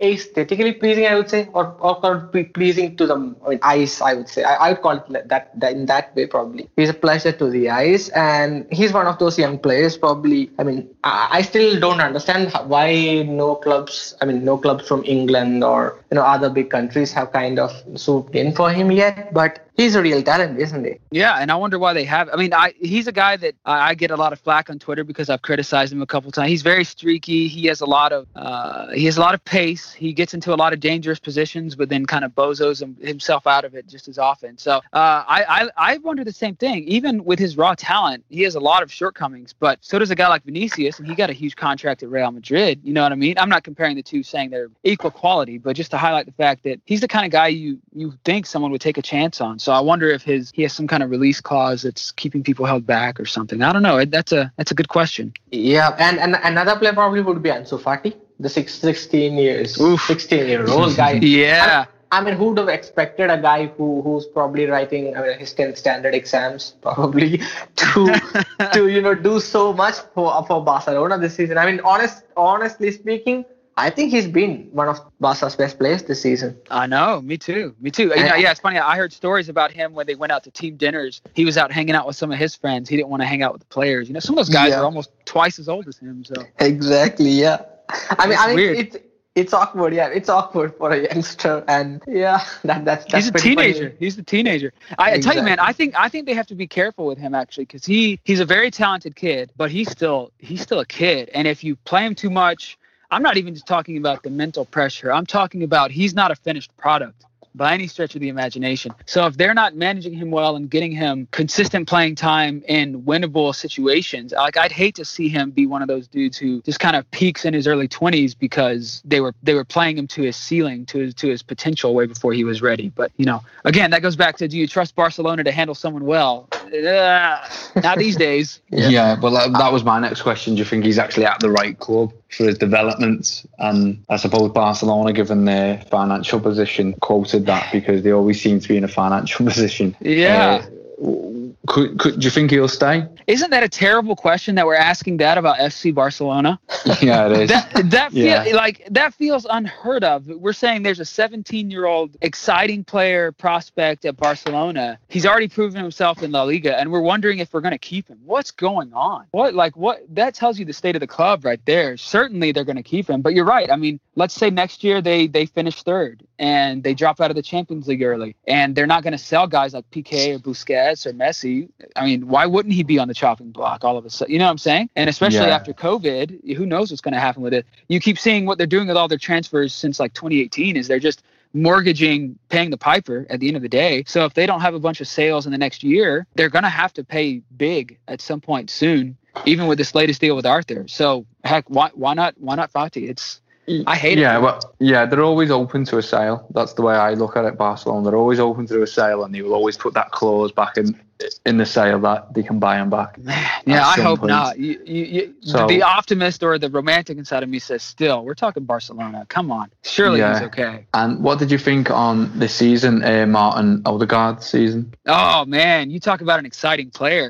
Speaker 2: aesthetically pleasing, I would say, or or pleasing to the I mean, eyes. I would say I, I would call it that, that in that way probably. He's a pleasure to the eyes, and he's one of those young players. Probably, I mean, I, I still don't understand why no clubs. I mean, no clubs from England or you know other big countries have kind of swooped in for him yet. But he's a real talent, isn't he?
Speaker 3: Yeah, and I wonder why they have. I mean, I he's a guy that I, I get a lot of flack on Twitter because I've criticized him a couple times. He's very streaky. He has a lot of uh, he has a lot of pace. He gets into a lot of dangerous positions, but then kind of bozos himself out of it just as often. So uh, I, I I wonder the same thing. Even with his raw talent, he has a lot of shortcomings. But so does a guy like Vinicius, and he got a huge contract at Real Madrid. You know what I mean? I'm not comparing the two, saying they're equal quality, but just to highlight the fact that he's the kind of guy you you think someone would take a chance on. So I wonder if his he has some kind of release clause that's keeping people held back or something. I don't know. That's a that's a good question.
Speaker 2: Yeah, and, and another player probably would be Ansu Fati, the six, 16 years,
Speaker 3: Oof.
Speaker 2: 16 year old guy. *laughs*
Speaker 3: Yeah.
Speaker 2: I mean, who would have expected a guy who who's probably writing I mean, his 10th standard exams probably *laughs* to *laughs* to you know do so much for for Barcelona this season? I mean, honest honestly speaking, I think he's been one of Barca's best players this season.
Speaker 3: I know, me too, me too. You uh, know, yeah, it's funny. I heard stories about him when they went out to team dinners. He was out hanging out with some of his friends. He didn't want to hang out with the players. You know, some of those guys
Speaker 2: Yeah.
Speaker 3: are almost twice as old as him. So
Speaker 2: Exactly. Yeah. I mean,
Speaker 3: It's
Speaker 2: I mean,
Speaker 3: weird.
Speaker 2: it's it's awkward. Yeah, it's awkward for a youngster, and yeah, *laughs* that that's that's
Speaker 3: he's a
Speaker 2: pretty funny.
Speaker 3: teenager. He's a teenager. I, I tell you, man, I think I think they have to be careful with him actually because he he's a very talented kid, but he's still he's still a kid. And if you play him too much, I'm not even just talking about the mental pressure. I'm talking about he's not a finished product by any stretch of the imagination. So if they're not managing him well and getting him consistent playing time in winnable situations, like I'd hate to see him be one of those dudes who just kind of peaks in his early 20s because they were they were playing him to his ceiling, to his to his potential way before he was ready. But you know, again, that goes back to do you trust Barcelona to handle someone well? Uh, not these *laughs* days.
Speaker 4: Yeah, well, that, that was my next question. Do you think he's actually at the right club for his development? And I suppose Barcelona, given their financial position, quoted that because they always seem to be in a financial *laughs* position.
Speaker 3: Yeah.
Speaker 4: Uh, Could, could do you think he'll stay?
Speaker 3: Isn't that a terrible question that we're asking that about FC Barcelona? *laughs*
Speaker 4: Yeah, it is. *laughs*
Speaker 3: that that feel,
Speaker 4: Yeah.
Speaker 3: like that feels unheard of. We're saying there's a 17 year old exciting player prospect at Barcelona. He's already proven himself in La Liga, and we're wondering if we're going to keep him. What's going on? What like what? That tells you the state of the club right there. Certainly they're going to keep him, but you're right. I mean, let's say next year they they finish third and they drop out of the Champions League early, and they're not going to sell guys like Piqué or Busquets or Messi. I mean, why wouldn't he be on the chopping block all of a sudden? You know what I'm saying? And especially
Speaker 4: Yeah.
Speaker 3: after COVID, who knows what's going to happen with it? You keep seeing what they're doing with all their transfers since like 2018 is they're just mortgaging paying the piper at the end of the day. So if they don't have a bunch of sales in the next year, they're going to have to pay big at some point soon, even with this latest deal with Arthur. So heck, why why not why not Fati? It's I hate it.
Speaker 4: yeah, well, yeah, they're always open to a sale. That's the way I look at it. Barcelona, they're always open to a sale, and they will always put that clause back in in the sale that they can buy him back. *sighs*
Speaker 3: Yeah, I hope not. You, you, you,
Speaker 4: So-
Speaker 3: the optimist or the romantic inside of me says, still, we're talking Barcelona. Come on. Surely
Speaker 4: Yeah.
Speaker 3: he's okay.
Speaker 4: And what did you think on this season, uh, Martin Odegaard season?
Speaker 3: Oh, man. You talk about an exciting player.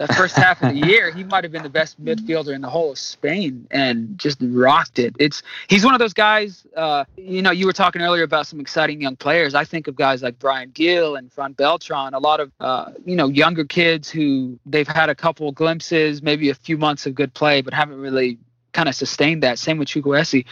Speaker 3: The first half of the year, he might have been the best midfielder in the whole of Spain and just rocked it. It's He's one of those guys, uh, you know, you were talking earlier about some exciting young players. I think of guys like Brian Gil and Fran Beltran, a lot of, uh, you know, younger kids who they've had a couple glimpses, maybe a few months of good play, but haven't really kind of sustained that. Same with Chukwueze.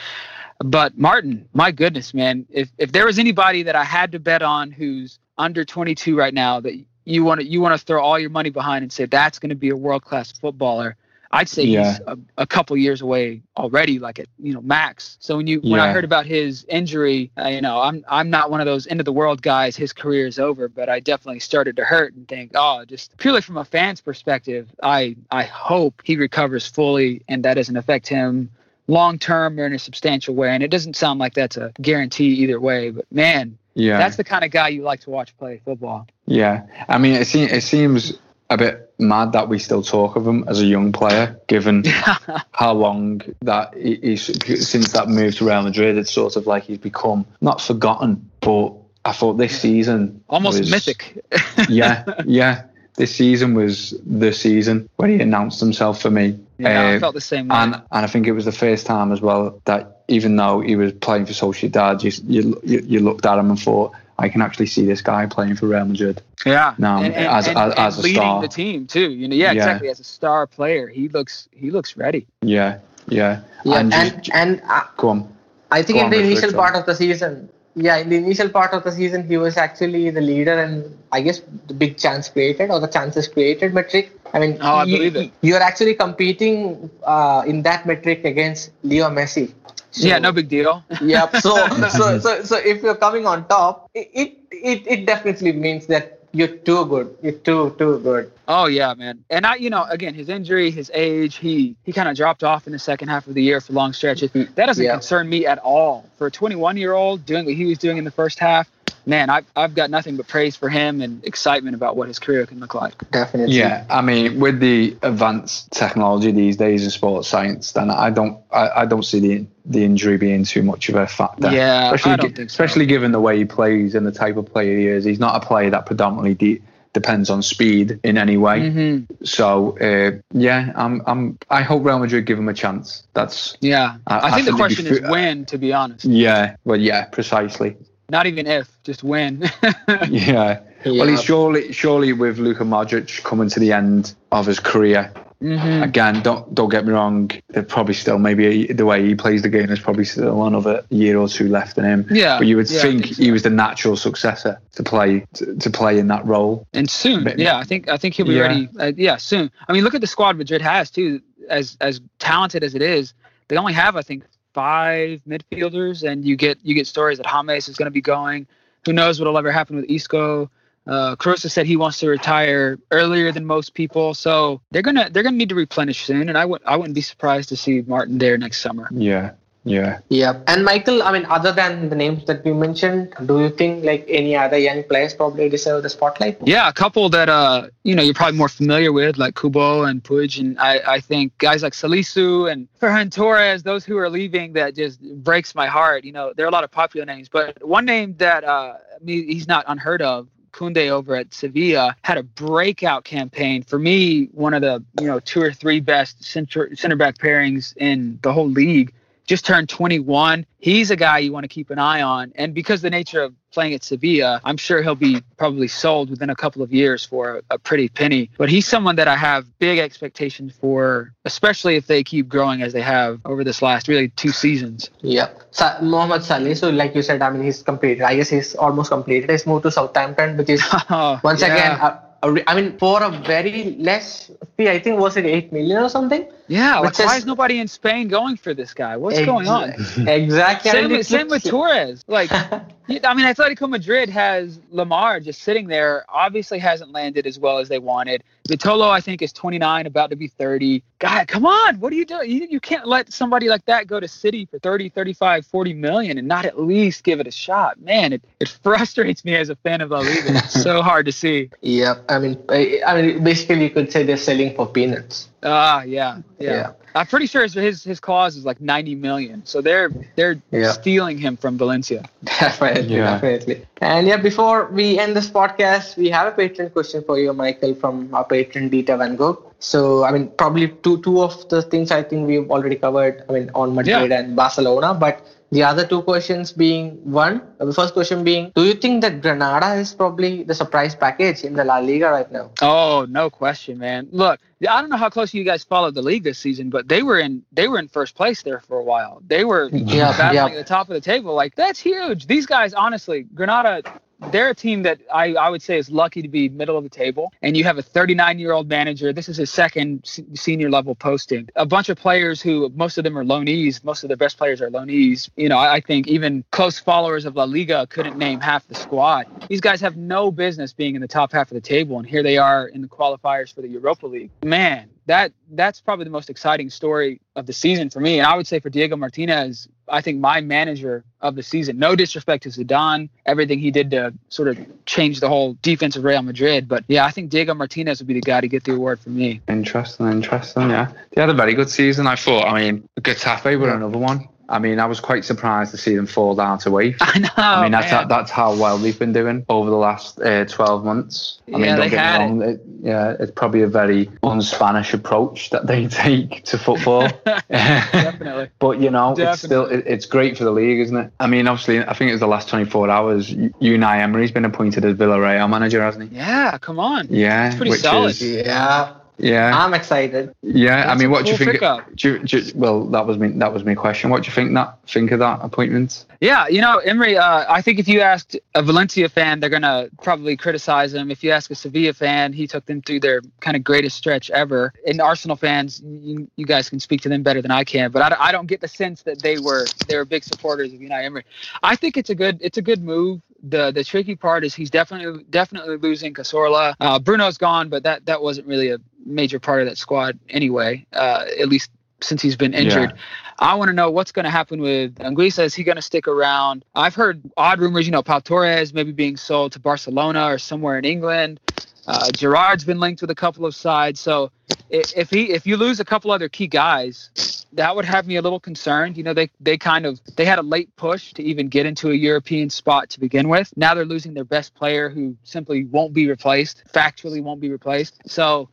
Speaker 3: But Martin, my goodness, man, if if there was anybody that I had to bet on who's under 22 right now that you want to you want to throw all your money behind and say that's going to be a world class footballer, I'd say
Speaker 4: Yeah.
Speaker 3: he's a, a couple years away already, like at you know max. So when you when I heard about his injury, uh, you know I'm I'm not one of those end of the world guys. His career is over, but I definitely started to hurt and think, oh, just purely from a fan's perspective, I I hope he recovers fully and that doesn't affect him long term or in a substantial way. And it doesn't sound like that's a guarantee either way. But man,
Speaker 4: Yeah,
Speaker 3: that's the kind of guy you like to watch play football.
Speaker 4: yeah. I mean, it seems it seems a bit mad that we still talk of him as a young player, given *laughs* how long that he, he's since that move to Real Madrid. It's sort of like he's become not forgotten, but I thought this season
Speaker 3: Almost
Speaker 4: was-
Speaker 3: mythic. *laughs*
Speaker 4: yeah, yeah. This season was the season when he announced himself for me.
Speaker 3: Yeah, I
Speaker 4: Uh,
Speaker 3: felt the same way.
Speaker 4: and and I think it was the first time as well that even though he was playing for Sociedad, you you, you, you looked at him and thought, I can actually see this guy playing for Real Madrid.
Speaker 3: Yeah,
Speaker 4: No,
Speaker 3: and, and,
Speaker 4: as-
Speaker 3: and,
Speaker 4: as-
Speaker 3: and
Speaker 4: as a
Speaker 3: leading
Speaker 4: star.
Speaker 3: the team too. You know, yeah,
Speaker 4: Yeah.
Speaker 3: exactly. As a star player, he looks he looks ready.
Speaker 4: Yeah, yeah.
Speaker 2: Yeah,
Speaker 4: and,
Speaker 2: and
Speaker 4: just-
Speaker 2: and uh,
Speaker 4: go on.
Speaker 2: I think
Speaker 4: Go
Speaker 2: in
Speaker 4: on,
Speaker 2: the
Speaker 4: reflect
Speaker 2: initial
Speaker 4: on
Speaker 2: part of the season, yeah, in the initial part of the season, he was actually the leader and I guess the big chance created or the chances created metric. I mean,
Speaker 3: Oh, I
Speaker 2: you, you're actually competing uh, in that metric against Leo Messi. So-
Speaker 3: yeah, no big deal.
Speaker 2: Yeah, So, *laughs* so, so, so if you're coming on top, it, it, it definitely means that you're too good. You're too, too good.
Speaker 3: Oh yeah, man. And I, you know, again, his injury, his age, he he kind of dropped off in the second half of the year for long stretches. Mm-hmm. That doesn't
Speaker 2: Yeah.
Speaker 3: concern me at all. For a 21 year old doing what he was doing in the first half, man, I've I've got nothing but praise for him and excitement about what his career can look like.
Speaker 2: Definitely.
Speaker 4: Yeah, I mean, with the advanced technology these days in sports science, then I don't, I, I don't see the the injury being too much of a factor.
Speaker 3: Yeah,
Speaker 4: especially
Speaker 3: I don't think so.
Speaker 4: especially given the way he plays and the type of player he is. He's not a player that predominantly de- depends on speed in any way.
Speaker 3: Mm-hmm.
Speaker 4: So uh, yeah, I'm, I'm, I hope Real Madrid give him a chance. That's
Speaker 3: Yeah,
Speaker 4: I-
Speaker 3: I,
Speaker 4: I
Speaker 3: think the question
Speaker 4: it'd
Speaker 3: is when, to be honest.
Speaker 4: yeah, well, yeah, precisely.
Speaker 3: Not even if, just when. *laughs*
Speaker 4: Yeah. Well,
Speaker 2: Yeah.
Speaker 4: he's surely, surely with Luka Modric coming to the end of his career.
Speaker 3: Mhm.
Speaker 4: Again, don't don't get me wrong. There probably still maybe the way he plays the game. There's probably still another year or two left in him.
Speaker 3: Yeah,
Speaker 4: but you would
Speaker 3: yeah,
Speaker 4: think,
Speaker 3: think so.
Speaker 4: he was the natural successor to play to, to play in that role.
Speaker 3: and soon.
Speaker 4: But-
Speaker 3: yeah, I think I think he'll be
Speaker 4: Yeah.
Speaker 3: ready. Uh, yeah, soon. I mean, look at the squad Madrid has too. As as talented as it is, they only have I think five midfielders, and you get you get stories that James is going to be going. Who knows what'll ever happen with Isco? Uh, Kroos said he wants to retire earlier than most people, so they're gonna they're gonna need to replenish soon. And I would I wouldn't be surprised to see Martin there next summer.
Speaker 4: Yeah, yeah.
Speaker 2: Yeah. And Michael, I mean, other than the names that we mentioned, do you think like any other young players probably deserve the spotlight?
Speaker 3: Yeah, a couple that uh you know you're probably more familiar with, like Kubo and Puig, and I I think guys like Salisu and Ferran Torres, those who are leaving, that just breaks my heart. You know, there are a lot of popular names, but one name that uh I he's not unheard of, Koundé over at Sevilla had a breakout campaign. For me, one of the you know two or three best center center back pairings in the whole league. Just turned 21. He's a guy you want to keep an eye on, and because the nature of playing at Sevilla, I'm sure he'll be probably sold within a couple of years for a, pretty penny. But he's someone that I have big expectations for, especially if they keep growing as they have over this last really two seasons.
Speaker 2: Yeah. Sa- Mohamed Saleh, so like you said, I mean, he's completed. I guess he's almost completed his move to Southampton, which is *laughs* oh, once
Speaker 3: Yeah.
Speaker 2: again, I mean, for a very less fee, I think was it 8 million or something?
Speaker 3: Yeah, like why
Speaker 2: is-
Speaker 3: nobody in Spain going for this guy? What's
Speaker 2: Ex-
Speaker 3: going on? *laughs*
Speaker 2: Exactly.
Speaker 3: Same, with, same with Torres. Like, *laughs* I mean, Atletico Madrid has Lemar just sitting there. Obviously, hasn't landed as well as they wanted. Vitolo, I think, is 29, about to be 30. God, come on. What are you doing? You, you can't let somebody like that go to City for 30, 35, 40 million and not at least give it a shot. Man, it, it *laughs* frustrates me as a fan of La Liga. It's so hard to see.
Speaker 2: Yeah, I mean, I, I mean, basically, you could say they're selling for peanuts.
Speaker 3: Ah, yeah, yeah,
Speaker 2: Yeah.
Speaker 3: I'm pretty sure his, his his clause is like 90 million. So they're they're
Speaker 2: Yeah.
Speaker 3: stealing him from Valencia.
Speaker 2: Definitely,
Speaker 4: Yeah.
Speaker 2: definitely. And yeah, before we end this podcast, we have a patron question for you, Michael, from our patron Dita Van Gogh. So, I mean, probably two two of the things I think we've already covered. I mean, on Madrid and Barcelona, but the other two questions being one, uh, the first question being, do you think that Granada is probably the surprise package in the La Liga right now?
Speaker 3: Oh, no question, man. Look, I don't know how close you guys followed the league this season, but they were in they were in first place there for a while. They were
Speaker 2: Yeah,
Speaker 3: battling
Speaker 2: yeah.
Speaker 3: at the top of the table. Like that's huge. These guys, honestly, Granada, they're a team that I, I would say is lucky to be middle of the table. And you have a 39 year old manager. This is his second se- senior level posting. A bunch of players who most of them are loanees. Most of the best players are loanees. You know, I, I think even close followers of La Liga couldn't name half the squad. These guys have no business being in the top half of the table, and here they are in the qualifiers for the Europa League. Man, that that's probably the most exciting story of the season for me. And I would say for Diego Martinez, I think my manager of the season. No disrespect to Zidane, everything he did to sort of change the whole defense of Real Madrid. But yeah, I think Diego Martinez would be the guy to get the award for me.
Speaker 4: Interesting, interesting. Yeah, they had a very good season. I thought. I mean, Getafe were another one. I mean, I was quite surprised to see them fall down to eighth. *laughs*
Speaker 3: I know.
Speaker 4: I mean, that's
Speaker 3: man.
Speaker 4: how, that's how well they've been doing over the last uh, 12 months. I mean,
Speaker 3: Yeah,
Speaker 4: don't
Speaker 3: they
Speaker 4: get
Speaker 3: had
Speaker 4: me wrong. It, yeah, it's probably a very un-Spanish approach that they *laughs* take to football. *laughs*
Speaker 3: Definitely.
Speaker 4: But you know, it's still it, it's great for the league, isn't it? I mean, obviously, I think it was the last 24 hours. Unai Emery's been appointed as Villarreal manager, hasn't he?
Speaker 3: Yeah, come on.
Speaker 4: Yeah, It's
Speaker 3: pretty
Speaker 4: which
Speaker 3: solid.
Speaker 4: is-
Speaker 2: Yeah,
Speaker 4: yeah,
Speaker 2: I'm excited.
Speaker 4: yeah. I mean,
Speaker 3: a
Speaker 4: what do you think? Do you, do you- well, that was me. That was my question. What do you think that think of that appointment?
Speaker 3: Yeah, you know, Emery, uh, I think if you asked a Valencia fan, they're going to probably criticize him. If you ask a Sevilla fan, he took them through their kind of greatest stretch ever. And Arsenal fans, you, you guys can speak to them better than I can, but I, don't- I don't get the sense that they were they were big supporters of Unai Emery. I think it's a good it's a good move. The the tricky part is he's definitely definitely losing Cazorla. Uh, Bruno's gone, but that that wasn't really a major part of that squad anyway. Uh, at least since he's been injured. I want to know what's going to happen with Anguissa. Is he going to stick around? I've heard odd rumors, you know, Pau Torres maybe being sold to Barcelona or somewhere in England. Uh, Gerard's been linked with a couple of sides. So if he if you lose a couple other key guys, that would have me a little concerned. You know, they they kind of they had a late push to even get into a European spot to begin with. Now they're losing their best player who simply won't be replaced, factually won't be replaced. So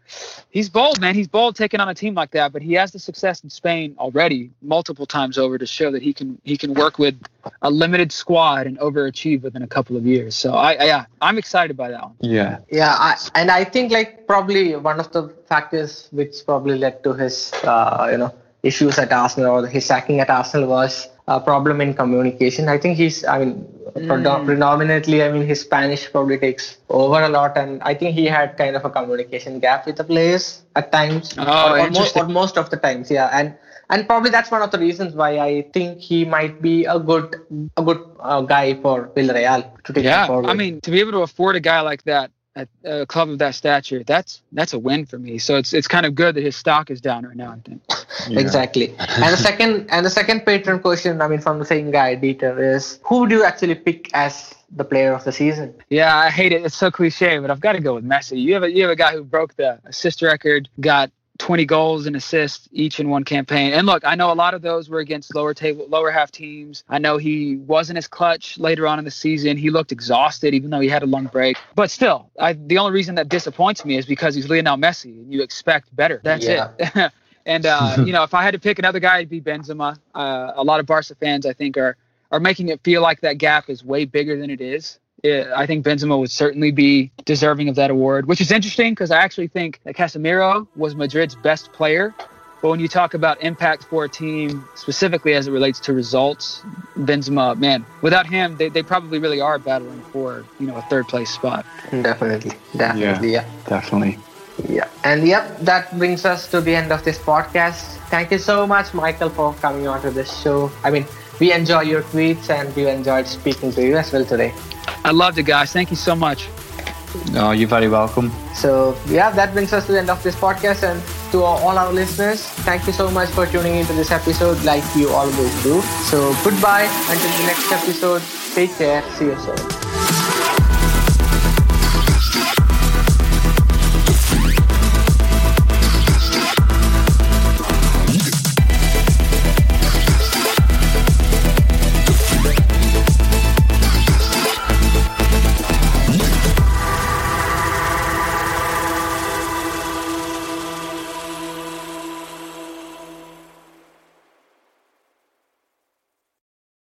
Speaker 3: he's bold, man. He's bold taking on a team like that, but he has the success in Spain already multiple times over to show that he can he can work with a limited squad and overachieve within a couple of years. So I, I yeah, I'm excited by that one.
Speaker 4: Yeah,
Speaker 2: Yeah, I, and I think like probably one of the factors which probably led to his uh, you know issues at Arsenal or his sacking at Arsenal was a problem in communication. I think he's I mean predom- predominantly I mean his Spanish probably takes over a lot, and I think he had kind of a communication gap with the players at times,
Speaker 3: Oh,
Speaker 2: or, or, most, or most of the times, yeah, and. And probably that's one of the reasons why I think he might be a good, a good uh, guy for Villarreal to take
Speaker 3: Yeah,
Speaker 2: forward.
Speaker 3: I mean, to be able to afford a guy like that at a club of that stature, that's that's a win for me. So it's it's kind of good that his stock is down right now. I think.
Speaker 4: Yeah.
Speaker 2: Exactly. and the second and the second patron question, I mean, from the same guy, Dieter, is who do you actually pick as the player of the season?
Speaker 3: Yeah, I hate it. It's so cliche, but I've got to go with Messi. You have a you have a guy who broke the assist record, got 20 goals and assists each in one campaign. And look, I know a lot of those were against lower table, lower half teams. I know he wasn't as clutch later on in the season. He looked exhausted, even though he had a long break. But still, I, the only reason that disappoints me is because he's Lionel Messi, and you expect better. That's
Speaker 2: Yeah.
Speaker 3: it. *laughs* and uh, *laughs* you know, if I had to pick another guy, it'd be Benzema. Uh, a lot of Barca fans, I think, are are making it feel like that gap is way bigger than it is. Yeah, I think Benzema would certainly be deserving of that award, which is interesting because I actually think that Casemiro was Madrid's best player. But when you talk about impact for a team, specifically as it relates to results, Benzema, man, without him, they, they probably really are battling for you know a third place spot.
Speaker 2: Definitely, definitely, yeah.
Speaker 4: Definitely.
Speaker 2: Yeah. And yep, that brings us to the end of this podcast. Thank you so much, Michael, for coming on to this show. I mean, we enjoy your tweets and we enjoyed speaking to you as well today.
Speaker 3: I loved it, guys. Thank you so much.
Speaker 4: No, you're very welcome.
Speaker 2: So, yeah, that brings us to the end of this podcast. And to all all our listeners, thank you so much for tuning into this episode like you always do. So, goodbye until the next episode. Take care. See you soon.